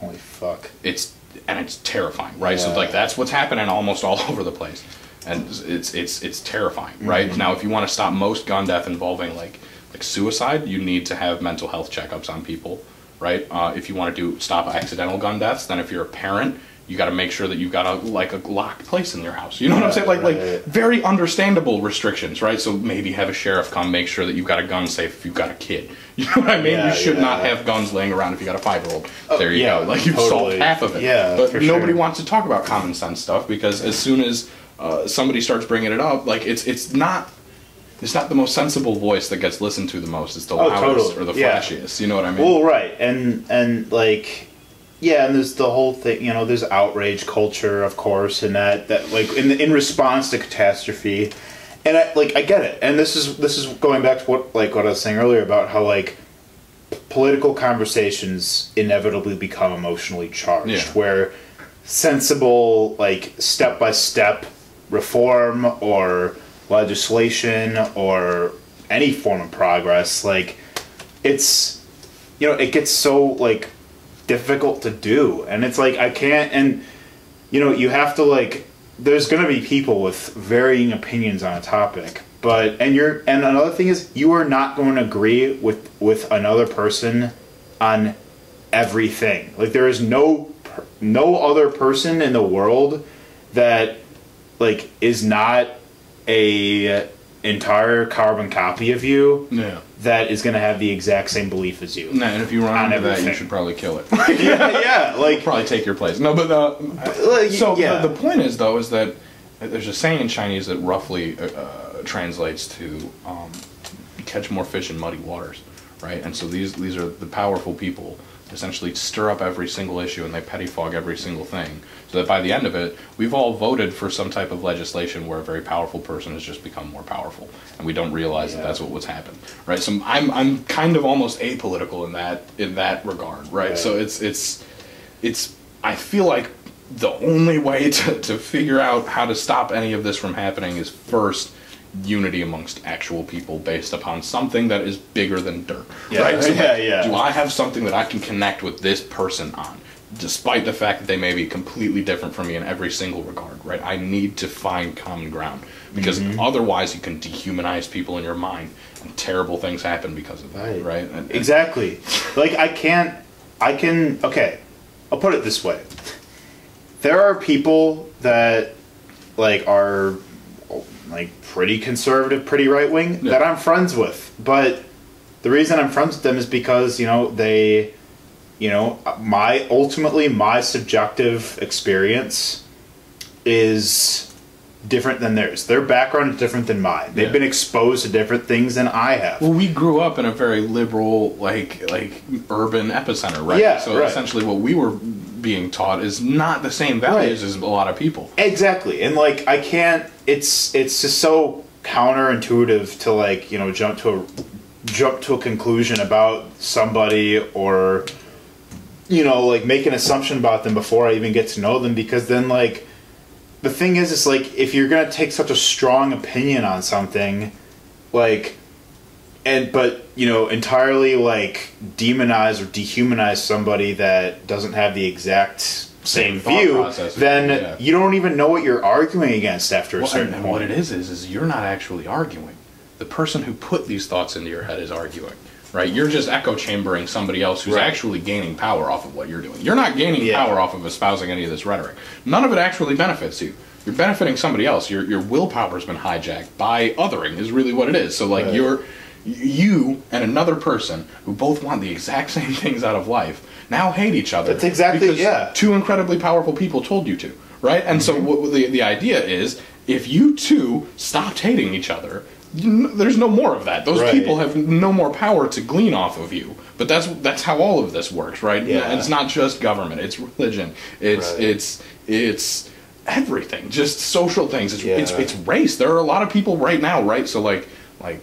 holy fuck. it's and it's terrifying, right? So like that's what's happening almost all [LAUGHS] over the place, and it's it's it's terrifying, right? Mm-hmm. Now, if you want to stop most gun death involving like like suicide, you need to have mental health checkups on people, right? Uh, if you want to do stop accidental gun deaths, then if you're a parent. You got to make sure that you've got a like a locked place in your house. You know what I'm saying? Like like very understandable restrictions, right? So maybe have a sheriff come make sure that you've got a gun safe if you've got a kid. [LAUGHS] You know what I mean? Yeah, you should not have guns laying around if you got a five year old. Oh, there you yeah, go. [LAUGHS] Like you've solved half of it. Yeah, but nobody sure. wants to talk about common sense stuff because as soon as uh, somebody starts bringing it up, like it's it's not. It's not the most sensible voice that gets listened to the most. It's the Oh, loudest totally. or the Yeah. flashiest. You know what I mean? Well, right, and and like, yeah, and there's the whole thing. You know, there's outrage culture, of course, and that that like in in response to catastrophe, and I like I get it, and this is this is going back to what like what I was saying earlier about how like p- political conversations inevitably become emotionally charged, Yeah. where sensible like step by step reform or legislation or any form of progress like it's you know it gets so like difficult to do and it's like i can't and you know you have to like there's going to be people with varying opinions on a topic but and you're and another thing is you are not going to agree with with another person on everything. Like there is no no other person in the world that like is not a entire carbon copy of you Yeah. That is going to have the exact same belief as you. Nah, and if you run into that, you should probably kill it. [LAUGHS] yeah, yeah, like probably take your place. No, but uh, like, so yeah. the, the point is though is that there's a saying in Chinese that roughly uh, uh, translates to um, catch more fish in muddy waters, right? And so these these are the powerful people essentially stir up every single issue and they pettifog every single thing. So that by the end of it we've all voted for some type of legislation where a very powerful person has just become more powerful. And we don't realize that Yeah. that's that's what what's happened. Right? So i'm i'm kind of almost apolitical in that in that regard. Right, Right. so it's it's it's i feel like the only way [LAUGHS] to, to figure out how to stop any of this from happening is first unity amongst actual people based upon something that is bigger than dirt Yeah. right so Yeah, like, yeah. do i have something that i can connect with this person on despite the fact that they may be completely different from me in every single regard right i need to find common ground because Mm-hmm. otherwise you can dehumanize people in your mind and terrible things happen because of that Right. right, And- Exactly. Like I can't I can okay, I'll put it this way. There are people that like are like pretty conservative, pretty right wing Yeah. that I'm friends with. But the reason I'm friends with them is because, you know, they you know, my ultimately my subjective experience is different than theirs. Their background is different than mine. They've Yeah. been exposed to different things than I have. Well, we grew up in a very liberal, like like urban epicenter, right? Yeah, So right. essentially, what we were being taught is not the same values Right. as a lot of people. Exactly. And like I can't it's it's just so counterintuitive to like, you know, jump to a jump to a conclusion about somebody or you know, like make an assumption about them before I even get to know them because then like the thing is it's like if you're going to take such a strong opinion on something like and but you know entirely like demonize or dehumanize somebody that doesn't have the exact same, Same view process, then yeah. you don't even know what you're arguing against after a certain and point what it is is is you're not actually arguing. The person who put these thoughts into your head is arguing. Right? You're just echo chambering somebody else who's Right. actually gaining power off of what you're doing. You're not gaining Yeah. power off of espousing any of this rhetoric. None of it actually benefits you. You're benefiting somebody else. Your your willpower's been hijacked by othering is really what it is. So like Right. you're you and another person who both want the exact same [LAUGHS] things out of life now hate each other. That's exactly- because yeah. Two incredibly powerful people told you to, right? And so mm-hmm. what the the idea is, if you two stopped hating each other, there's no more of that. Those Right. people have no more power to glean off of you. But that's that's how all of this works, right? Yeah. And it's not just government; it's religion, it's Right. it's it's everything, just social things. It's, it's Yeah. it's race. There are a lot of people right now, right? So like like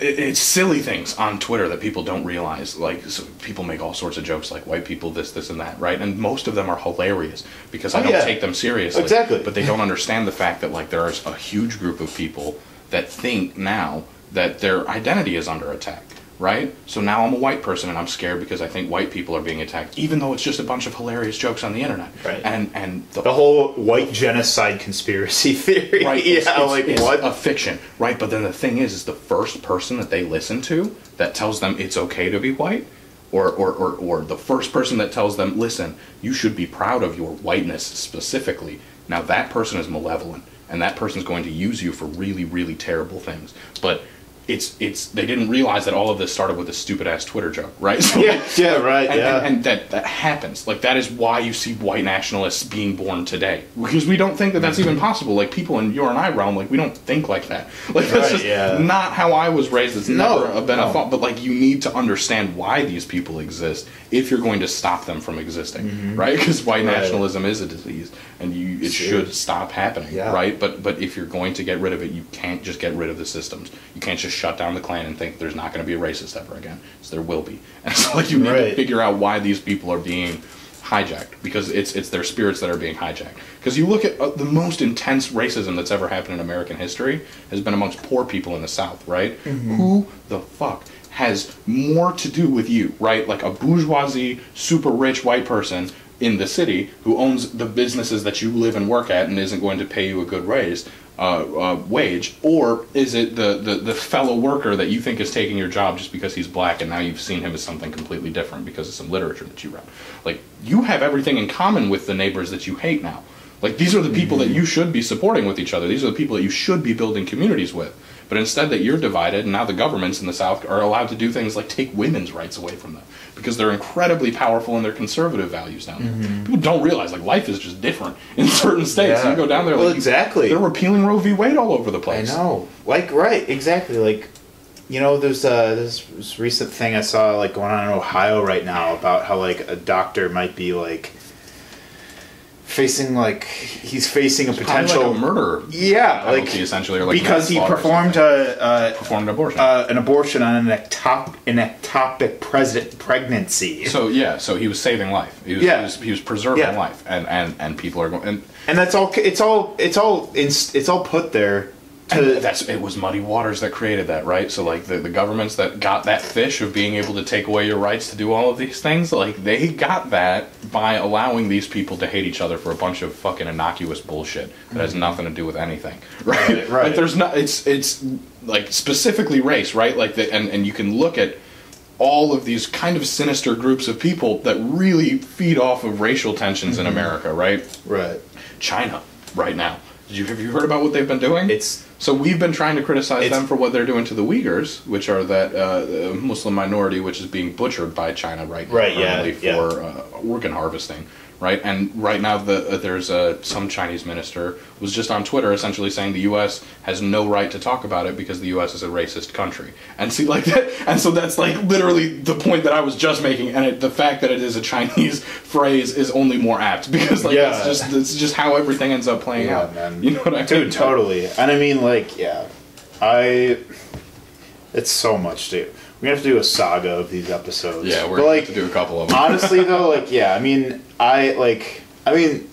it's silly things on Twitter that people don't realize. Like so people make all sorts of jokes, like white people this, this, and that, right? And most of them are hilarious because I Oh, don't yeah. take them seriously. Exactly. But they don't understand the fact that like there is a huge group of people that think now that their identity is under attack. Right? So now I'm a white person and I'm scared because I think white people are being attacked, even though it's just a bunch of hilarious jokes on the internet. Right. And and the the whole white genocide conspiracy [LAUGHS] theory right yeah it's, it's- like it's what a fiction right but then the thing is is the first person that they listen to that tells them it's okay to be white or, or, or, or the first person that tells them listen you should be proud of your whiteness specifically now that person is malevolent and that person's going to use you for really really terrible things but it's it's they didn't realize that all of this started with a stupid ass Twitter joke, right? So [LAUGHS] Yeah, yeah, right, and, yeah. and, and that that happens. Like that is why you see white nationalists being born today because we don't think that that's Mm-hmm. even possible. Like people in your and I realm, like we don't think like that. [LAUGHS] Like that's Right, just yeah. not how I was raised. It's No, never been no. a thought. But like you need to understand why these people exist if you're going to stop them from existing, right? Because white Mm-hmm. Right. nationalism is a disease, and you it should stop happening, Yeah. right? But but if you're going to get rid of it, you can't just get rid of the systems. You can't just shut down the Klan and think there's not going to be a racist ever again. So there will be, [LAUGHS] and so like you need to figure out why these people are being hijacked because it's it's their spirits that are being hijacked. Because you look at uh, the most intense racism that's ever happened in American history has been amongst poor people in the South, right? Who the fuck has more to do with you, right? Like a bourgeoisie, super rich white person in the city who owns the businesses that you live and work at and isn't going to pay you a good raise uh, uh, wage, or is it the, the the fellow worker that you think is taking your job just because he's black, and now you've seen him as something completely different because of some literature that you read? Like you have everything in common with the neighbors that you hate now. Like these are the people that you should be supporting with each other. These are the people that you should be building communities with. But instead, that you're divided, and now the governments in the South are allowed to do things like take women's rights away from them because they're incredibly powerful in their conservative values down there. People don't realize like life is just different in [LAUGHS] certain states. Yeah. You go down there, Well, like, you- exactly. they're repealing Roe v. Wade all over the place. I know. Like right, exactly. Like you know, there's uh this, this recent thing I saw like going on in Ohio right now about how like a doctor might be like facing like he's facing a Probably potential like a murder. yeah penalty, like essentially, or like because he performed a, a performed an abortion. uh, an abortion on an ectop an ectopic president pregnancy. so yeah, so he was saving life. He was, Yeah. he was, he was preserving Yeah. life, and, and and people are going. And and that's all. It's all. It's all. It's, it's all put there to. that's it was muddy waters that created that right so like the, the governments that got that fish of being able to take away your rights to do all of these things like they got that by allowing these people to hate each other for a bunch of fucking innocuous bullshit that has nothing to do with anything [LAUGHS] right Mm-hmm. Right, right. like there's not it's it's like specifically race right like the, and and you can look at all of these kind of sinister groups of people that really feed off of racial tensions Mm-hmm. in America right right. China right now. Did you have you heard about what they've been doing? It's so we've been trying to criticize It's- them for what they're doing to the Uyghurs, which are that uh, Muslim minority which is being butchered by China right now Right, yeah, currently yeah. for uh, organ harvesting. Right, and right now the uh, there's uh, some Chinese minister was just on Twitter essentially saying the U.S. has no right to talk about it because the U.S. is a racist country. And see, like that, [LAUGHS] and so that's like literally the point that I was just making, and it, the fact that it is a Chinese [LAUGHS] phrase is only more apt [LAUGHS] because like Yeah. that's just that's just how everything ends up playing Yeah, out. man. You know what I mean? Dude, totally. And I mean, like, yeah, I. It's so much, dude. We have to do a saga of these episodes. Yeah, we're but gonna like, have to do a couple of them. honestly though, [LAUGHS] like, yeah, I mean, I like, I mean,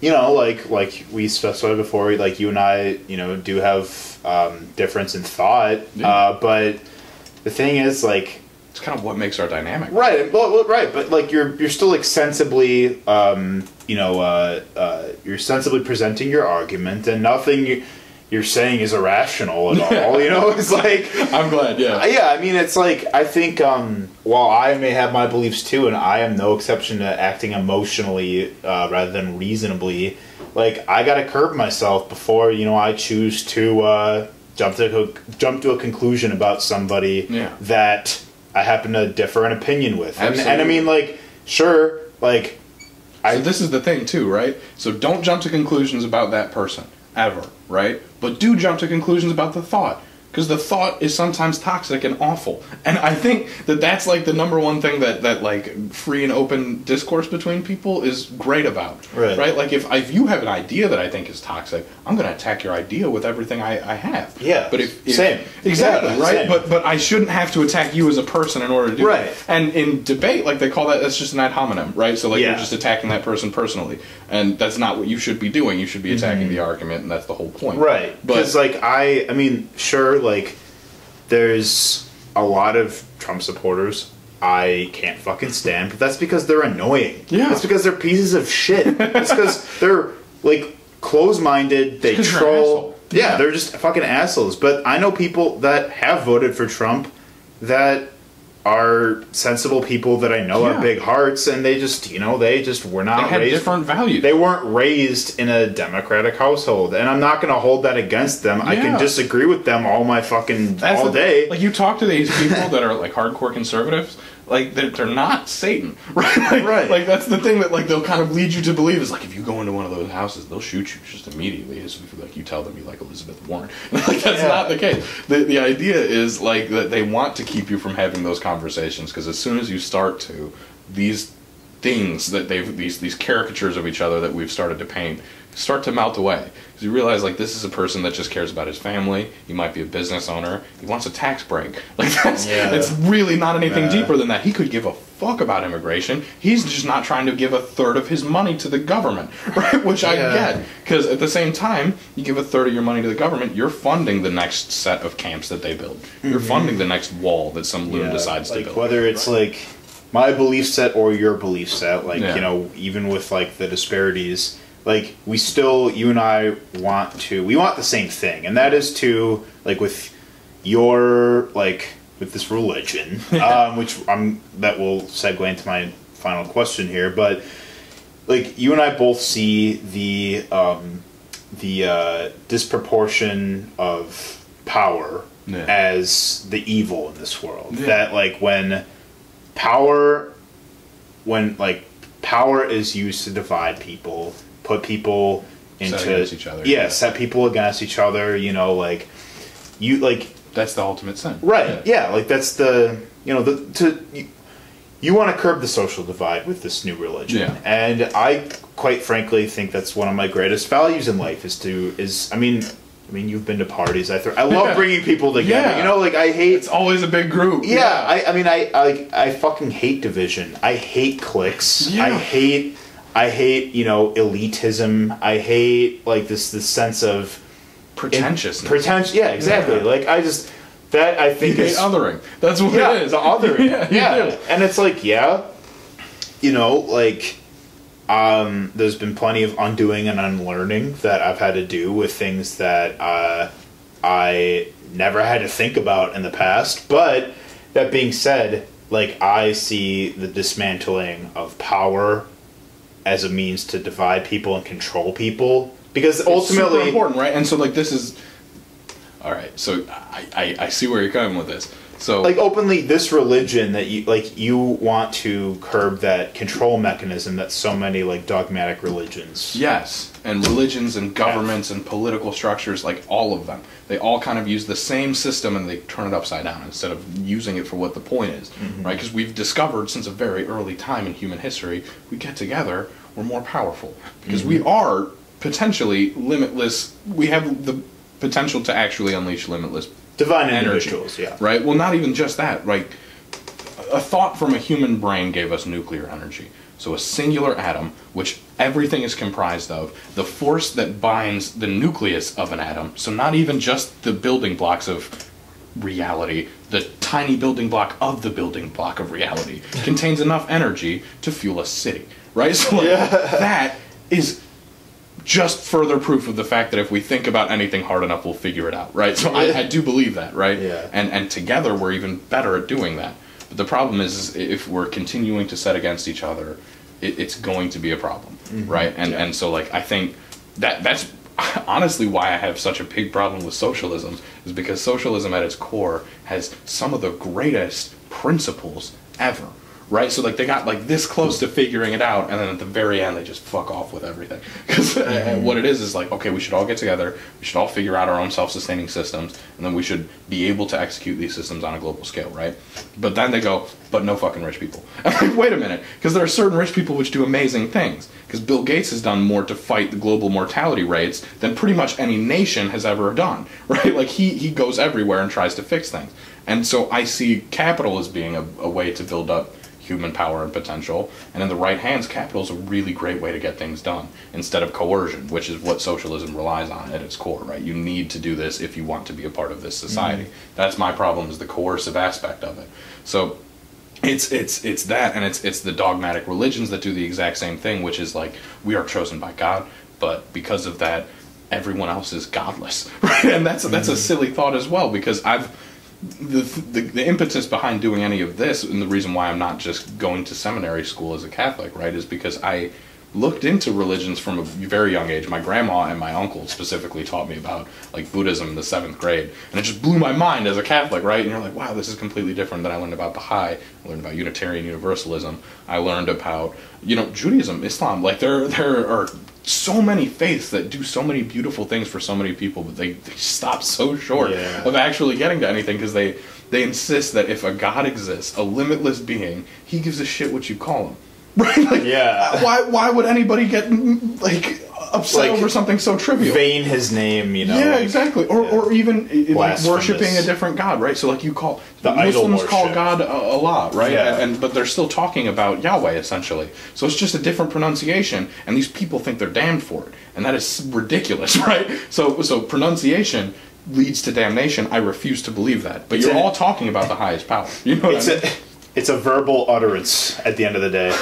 you know, like, like we specified before, like you and I, you know, do have um, difference in thought, Yeah. uh, but the thing is, like, It's kind of what makes our dynamic. Right, well, right, but like you're you're still like sensibly, um, you know, uh, uh, you're sensibly presenting your argument, and nothing you, you're saying is irrational at [LAUGHS] all. you know, it's like, I'm glad. Yeah. yeah, I mean, it's like I think um, while I may have my beliefs too, and I am no exception to acting emotionally uh, rather than reasonably. Like I gotta curb myself before you know I choose to uh, jump to a, jump to a conclusion about somebody Yeah. that I happen to differ in opinion with, and, and I mean like sure, like so this is the thing too, right? So don't jump to conclusions about that person ever, right? But do jump to conclusions about the thought because the thought is sometimes toxic and awful. And I think that that's like the number one thing that that like free and open discourse between people is great about. Right. Right? Like if if you have an idea that I think is toxic, I'm going to attack your idea with everything I, I have. Yeah, But if, if same. Exactly, Yeah, right? same. But but I shouldn't have to attack you as a person in order to do Right. that. And in debate, like they call that, that's just an ad hominem, right? So like Yeah. you're just attacking that person personally, and that's not what you should be doing. You should be attacking the argument, and that's the whole point. Mm-hmm. Right. Because, like, I, I mean, sure, like, there's a lot of Trump supporters I can't fucking stand, but that's because they're annoying. Yeah. That's because they're pieces of shit. It's because [LAUGHS] they're, like, close minded, they they're troll. Yeah, Yeah. they're just fucking assholes. But I know people that have voted for Trump that are sensible people that I know Yeah. have big hearts, and they just, you know, they just were not they had raised different values. they weren't raised in a democratic household and i'm not going to hold that against them i can disagree with them all my fucking That's all the- day Like you talk to these people that are like hardcore conservatives, like they're, they're not Satan, [LAUGHS] right? Like, Right. Like that's the thing that like they'll kind of lead you to believe is like if you go into one of those houses, they'll shoot you just immediately. As if like you tell them you like Elizabeth Warren, [LAUGHS] like that's Yeah. not the case. The the idea is like that they want to keep you from having those conversations because as soon as you start to, these things that they've these these caricatures of each other that we've started to paint start to melt away. Because you realize like this is a person that just cares about his family. He might be a business owner. He wants a tax break. [LAUGHS] Like that's Yeah. it's really not anything Yeah. deeper than that. He could give a fuck about immigration. He's just not trying to give a third of his money to the government [LAUGHS] right? Which i get. Because at the same time you give a third of your money to the government you're funding the next set of camps that they build. You're funding the next wall that some loon Mm-hmm. Yeah, decides like to build. whether it's like my belief set or your belief set like Yeah. you know even with like the disparities like we still you and I want to we want the same thing, and that is to like with your like with this religion, [LAUGHS] um, which I'm that will segue into my final question here, but like you and I both see the um, the uh, disproportion of power Yeah. as the evil in this world. Yeah. That like when power when like power is used to divide people, put people into Set against each other, Yeah, yeah. set people against each other. You know, like you like That's the ultimate sin. right. Yeah, like that's the you know the to. You, you want to curb the social divide with this new religion, Yeah. and I quite frankly think that's one of my greatest values in life is to is I mean I mean you've been to parties I th- I love Yeah. bringing people together Yeah. you know like I hate It's always a big group. yeah, I, I mean, I, I I fucking hate division. I hate cliques. I hate I hate you know elitism. I hate like this this sense of Pretentiousness. Pretentious. Yeah, exactly. Yeah. Like I just that I you think hate is othering. That's what yeah it is. the other [LAUGHS] yeah, yeah, and it's like yeah, you know like. Um, there's been plenty of undoing and unlearning that I've had to do with things that uh, I never had to think about in the past. But that being said, like I see the dismantling of power as a means to divide people and control people because It's ultimately important, right? And so, like, this is. All right, so I, I, I see where you're coming with this. So, like openly this religion that you like you want to curb that control mechanism that so many like dogmatic religions Yes, and religions and governments and political structures, like all of them, they all kind of use the same system and they turn it upside down instead of using it for what the point is, mm-hmm. right? Because we've discovered since a very early time in human history, we get together, we're more powerful because we mm-hmm. are potentially limitless. We have the potential to actually unleash limitless divine energy, individuals yeah right? Well, not even just that. Like a thought from a human brain gave us nuclear energy. So a singular atom, which everything is comprised of, the force that binds the nucleus of an atom. So not even just the building blocks of reality, the tiny building block of the building block of reality [LAUGHS] contains enough energy to fuel a city, right? [LAUGHS] So like, that is just further proof of the fact that if we think about anything hard enough, we'll figure it out, right? So I, I do believe that, right? Yeah. And and together we're even better at doing that. But the problem is, is if we're continuing to set against each other, it, it's going to be a problem, mm-hmm. right? And Yeah. and so like I think that that's [LAUGHS] honestly why I have such a big problem with socialism is because socialism at its core has some of the greatest principles ever. Right, so like they got like this close to figuring it out, and then at the very end they just fuck off with everything. [LAUGHS] Because uh, mm-hmm. what it is is like, okay, we should all get together, we should all figure out our own self-sustaining systems, and then we should be able to execute these systems on a global scale, right? But then they go, but no fucking rich people. [LAUGHS] I'm like, wait a minute, because there are certain rich people which do amazing things. Because Bill Gates has done more to fight the global mortality rates than pretty much any nation has ever done, [LAUGHS] right? Like he he goes everywhere and tries to fix things, and so I see capital as being a, a way to build up human power and potential. And in the right hands, capital is a really great way to get things done instead of coercion, which is what socialism relies on at its core, right? You need to do this if you want to be a part of this society. Mm-hmm. That's my problem is the coercive aspect of it. So it's it's it's that and it's it's the dogmatic religions that do the exact same thing, which is like we are chosen by God, but because of that everyone else is godless. [LAUGHS] Right? And that's that's a mm-hmm. silly thought as well because I've the, the impetus behind doing any of this and the reason why I'm not just going to seminary school as a Catholic, right, is because I looked into religions from a very young age. My grandma and my uncle specifically taught me about like Buddhism in the seventh grade, and it just blew my mind as a Catholic, right? And you're like, wow, this is completely different than I learned about Baha'i. I learned about Unitarian Universalism. I learned about you know Judaism, Islam. Like there there are so many faiths that do so many beautiful things for so many people, but they, they stop so short Yeah. of actually getting to anything because they they insist that if a God exists, a limitless being, he gives a shit what you call him. [LAUGHS] Right? Like, Yeah. Why why would anybody get mm, like upset Like, over something so trivial? vain his name you know yeah, like- exactly. Or, yeah. or even like worshiping a different god, right? So like you call The Muslims call. God a- Allah, right? Yeah. And, and but they're still talking about Yahweh essentially. So it's just a different pronunciation, and these people think they're damned for it, and that is ridiculous, [LAUGHS] right? So so pronunciation leads to damnation. I refuse to believe that. But It's you're all talking about the highest power. [LAUGHS] You know what it's I mean? It's a verbal utterance at the end of the day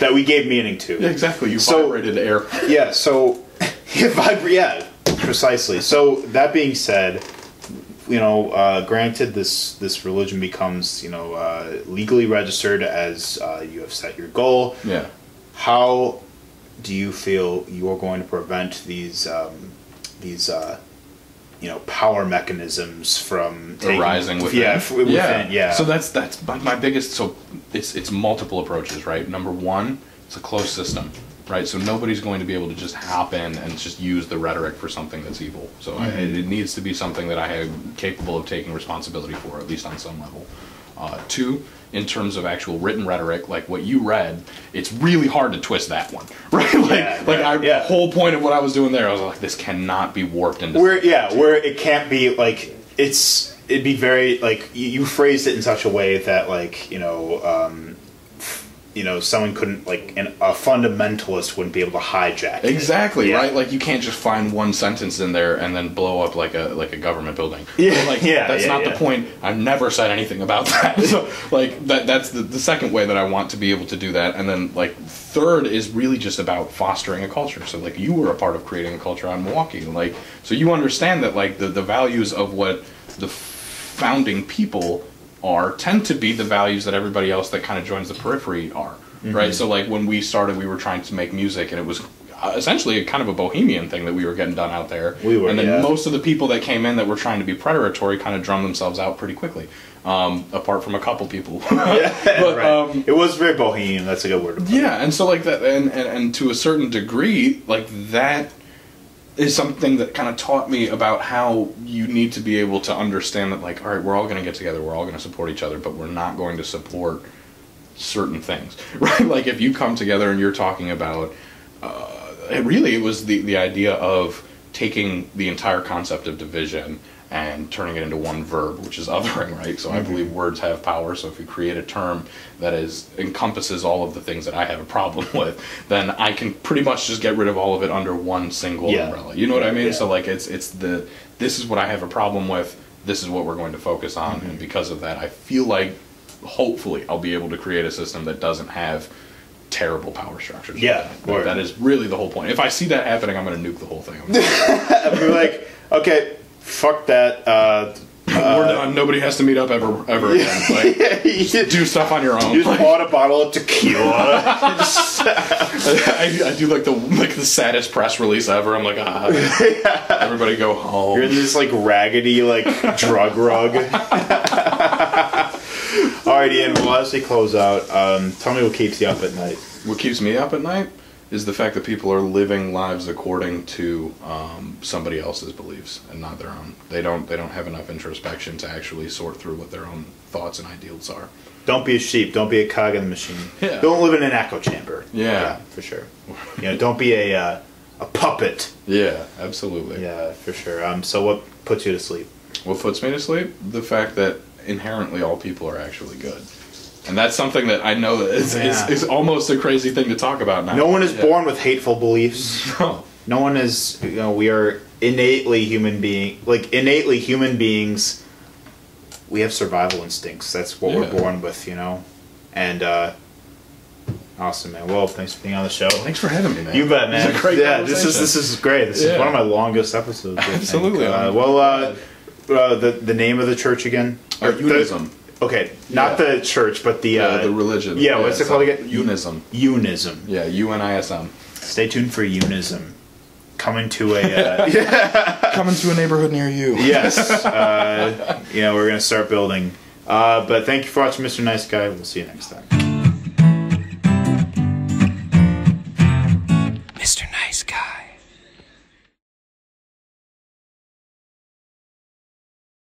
that we gave meaning to. Yeah, exactly. You So- vibrated air. Yeah, so [LAUGHS] yeah, vibra- yeah, precisely. So that being said, you know, uh, granted this this religion becomes you know uh, legally registered as uh, you have set your goal. Yeah. How do you feel you are going to prevent these um, these uh, you know power mechanisms from taking- arising within. Yeah, f- within, yeah. So that's that's my, my biggest. So it's it's multiple approaches, right? Number one, it's a closed system, right? So nobody's going to be able to just hop in and just use the rhetoric for something that's evil. So Mm-hmm. it needs to be something that I am capable of taking responsibility for, at least on some level. Uh, two, in terms of actual written rhetoric, like what you read, it's really hard to twist that one, [LAUGHS] right? like, Yeah, like yeah, I, yeah. the whole point of what I was doing there, I was like, this cannot be warped into. where yeah where it can't be like it's it'd be very like you, you phrased it in such a way that like you know um you know someone couldn't like an, a fundamentalist wouldn't be able to hijack. Exactly Yeah. right. Like you can't just find one sentence in there and then blow up like a like a government building. Yeah, like [LAUGHS] yeah, that's yeah, not yeah. the point. I've never said anything about [LAUGHS] that. So like that that's the, the second way that I want to be able to do that. And then like third is really just about fostering a culture. So like you were a part of creating a culture on Milwaukee. Like so you understand that like the the values of what the founding people are tend to be the values that everybody else that kind of joins the periphery are Mm-hmm. right so like when we started we were trying to make music and it was uh, essentially a kind of a bohemian thing that we were getting done out there We were, and then yeah. most of the people that came in that were trying to be predatory kind of drummed themselves out pretty quickly um, apart from a couple people [LAUGHS] [LAUGHS] but right. um, it was very bohemian that's a good word to put it. yeah, and so like that, and, and and to a certain degree, like that is something that kind of taught me about how you need to be able to understand that, like, all right, we're all going to get together, we're all going to support each other, but we're not going to support certain things, [LAUGHS] right? Like if you come together and you're talking about, uh, it really it was the the idea of taking the entire concept of division and turning it into one verb, which is [LAUGHS] othering, right? So I believe words have power. So if you create a term that is encompasses all of the things that I have a problem [LAUGHS] with, then I can pretty much just get rid of all of it under one single Yeah. umbrella. You know what I mean? Yeah. So like it's it's the this is what I have a problem with. This is what we're going to focus on, Mm-hmm. and because of that, I feel like hopefully I'll be able to create a system that doesn't have terrible power structures. Yeah, Like, that is really the whole point. If I see that happening, I'm going to nuke the whole thing. [LAUGHS] I'd be like okay fuck that uh We're done. Nobody has to meet up ever ever again. Like, [LAUGHS] do stuff on your own. you just bought a bottle of tequila [LAUGHS] [LAUGHS] I, I do like the like the saddest press release ever. I'm like, ah, everybody go home. You're in this like raggedy like drug rug. All right, Ian. Well, as we close out, um, tell me what keeps you up at night. What keeps me up at night is the fact that people are living lives according to um, somebody else's beliefs and not their own. They don't they don't have enough introspection to actually sort through what their own thoughts and ideals are. Don't be a sheep. Don't be a cog in the machine. Yeah. Don't live in an echo chamber. Yeah. for sure. You know, don't be a uh, a puppet. Yeah, absolutely. Yeah, for sure. Um, so what puts you to sleep? What puts me to sleep? The fact that inherently all people are actually good. And that's something that I know that is, Yeah. is, is almost a crazy thing to talk about now. No one is Yeah. born with hateful beliefs. [LAUGHS] No. No one is. You know, we are innately human being. Like innately human beings. We have survival instincts. That's what Yeah. we're born with. You know, and uh, awesome, man. Well, thanks for being on the show. Thanks for having me, man. You bet, man. This is a great yeah, this is this is great. This Yeah. is one of my longest episodes. Absolutely. Uh, well, uh, uh, the the name of the church again? Or the- Unism. Okay, not Yeah. the church, but the uh, the religion. Yeah, what's it called again? Unism. Unism. Yeah, U N I S M. Stay tuned for Unism. Coming to a uh, [LAUGHS] Coming to a neighborhood near you. yes. Uh, [LAUGHS] you know we're gonna start building. Uh, but thank you for watching, Mr. Nice Guy. We'll see you next time.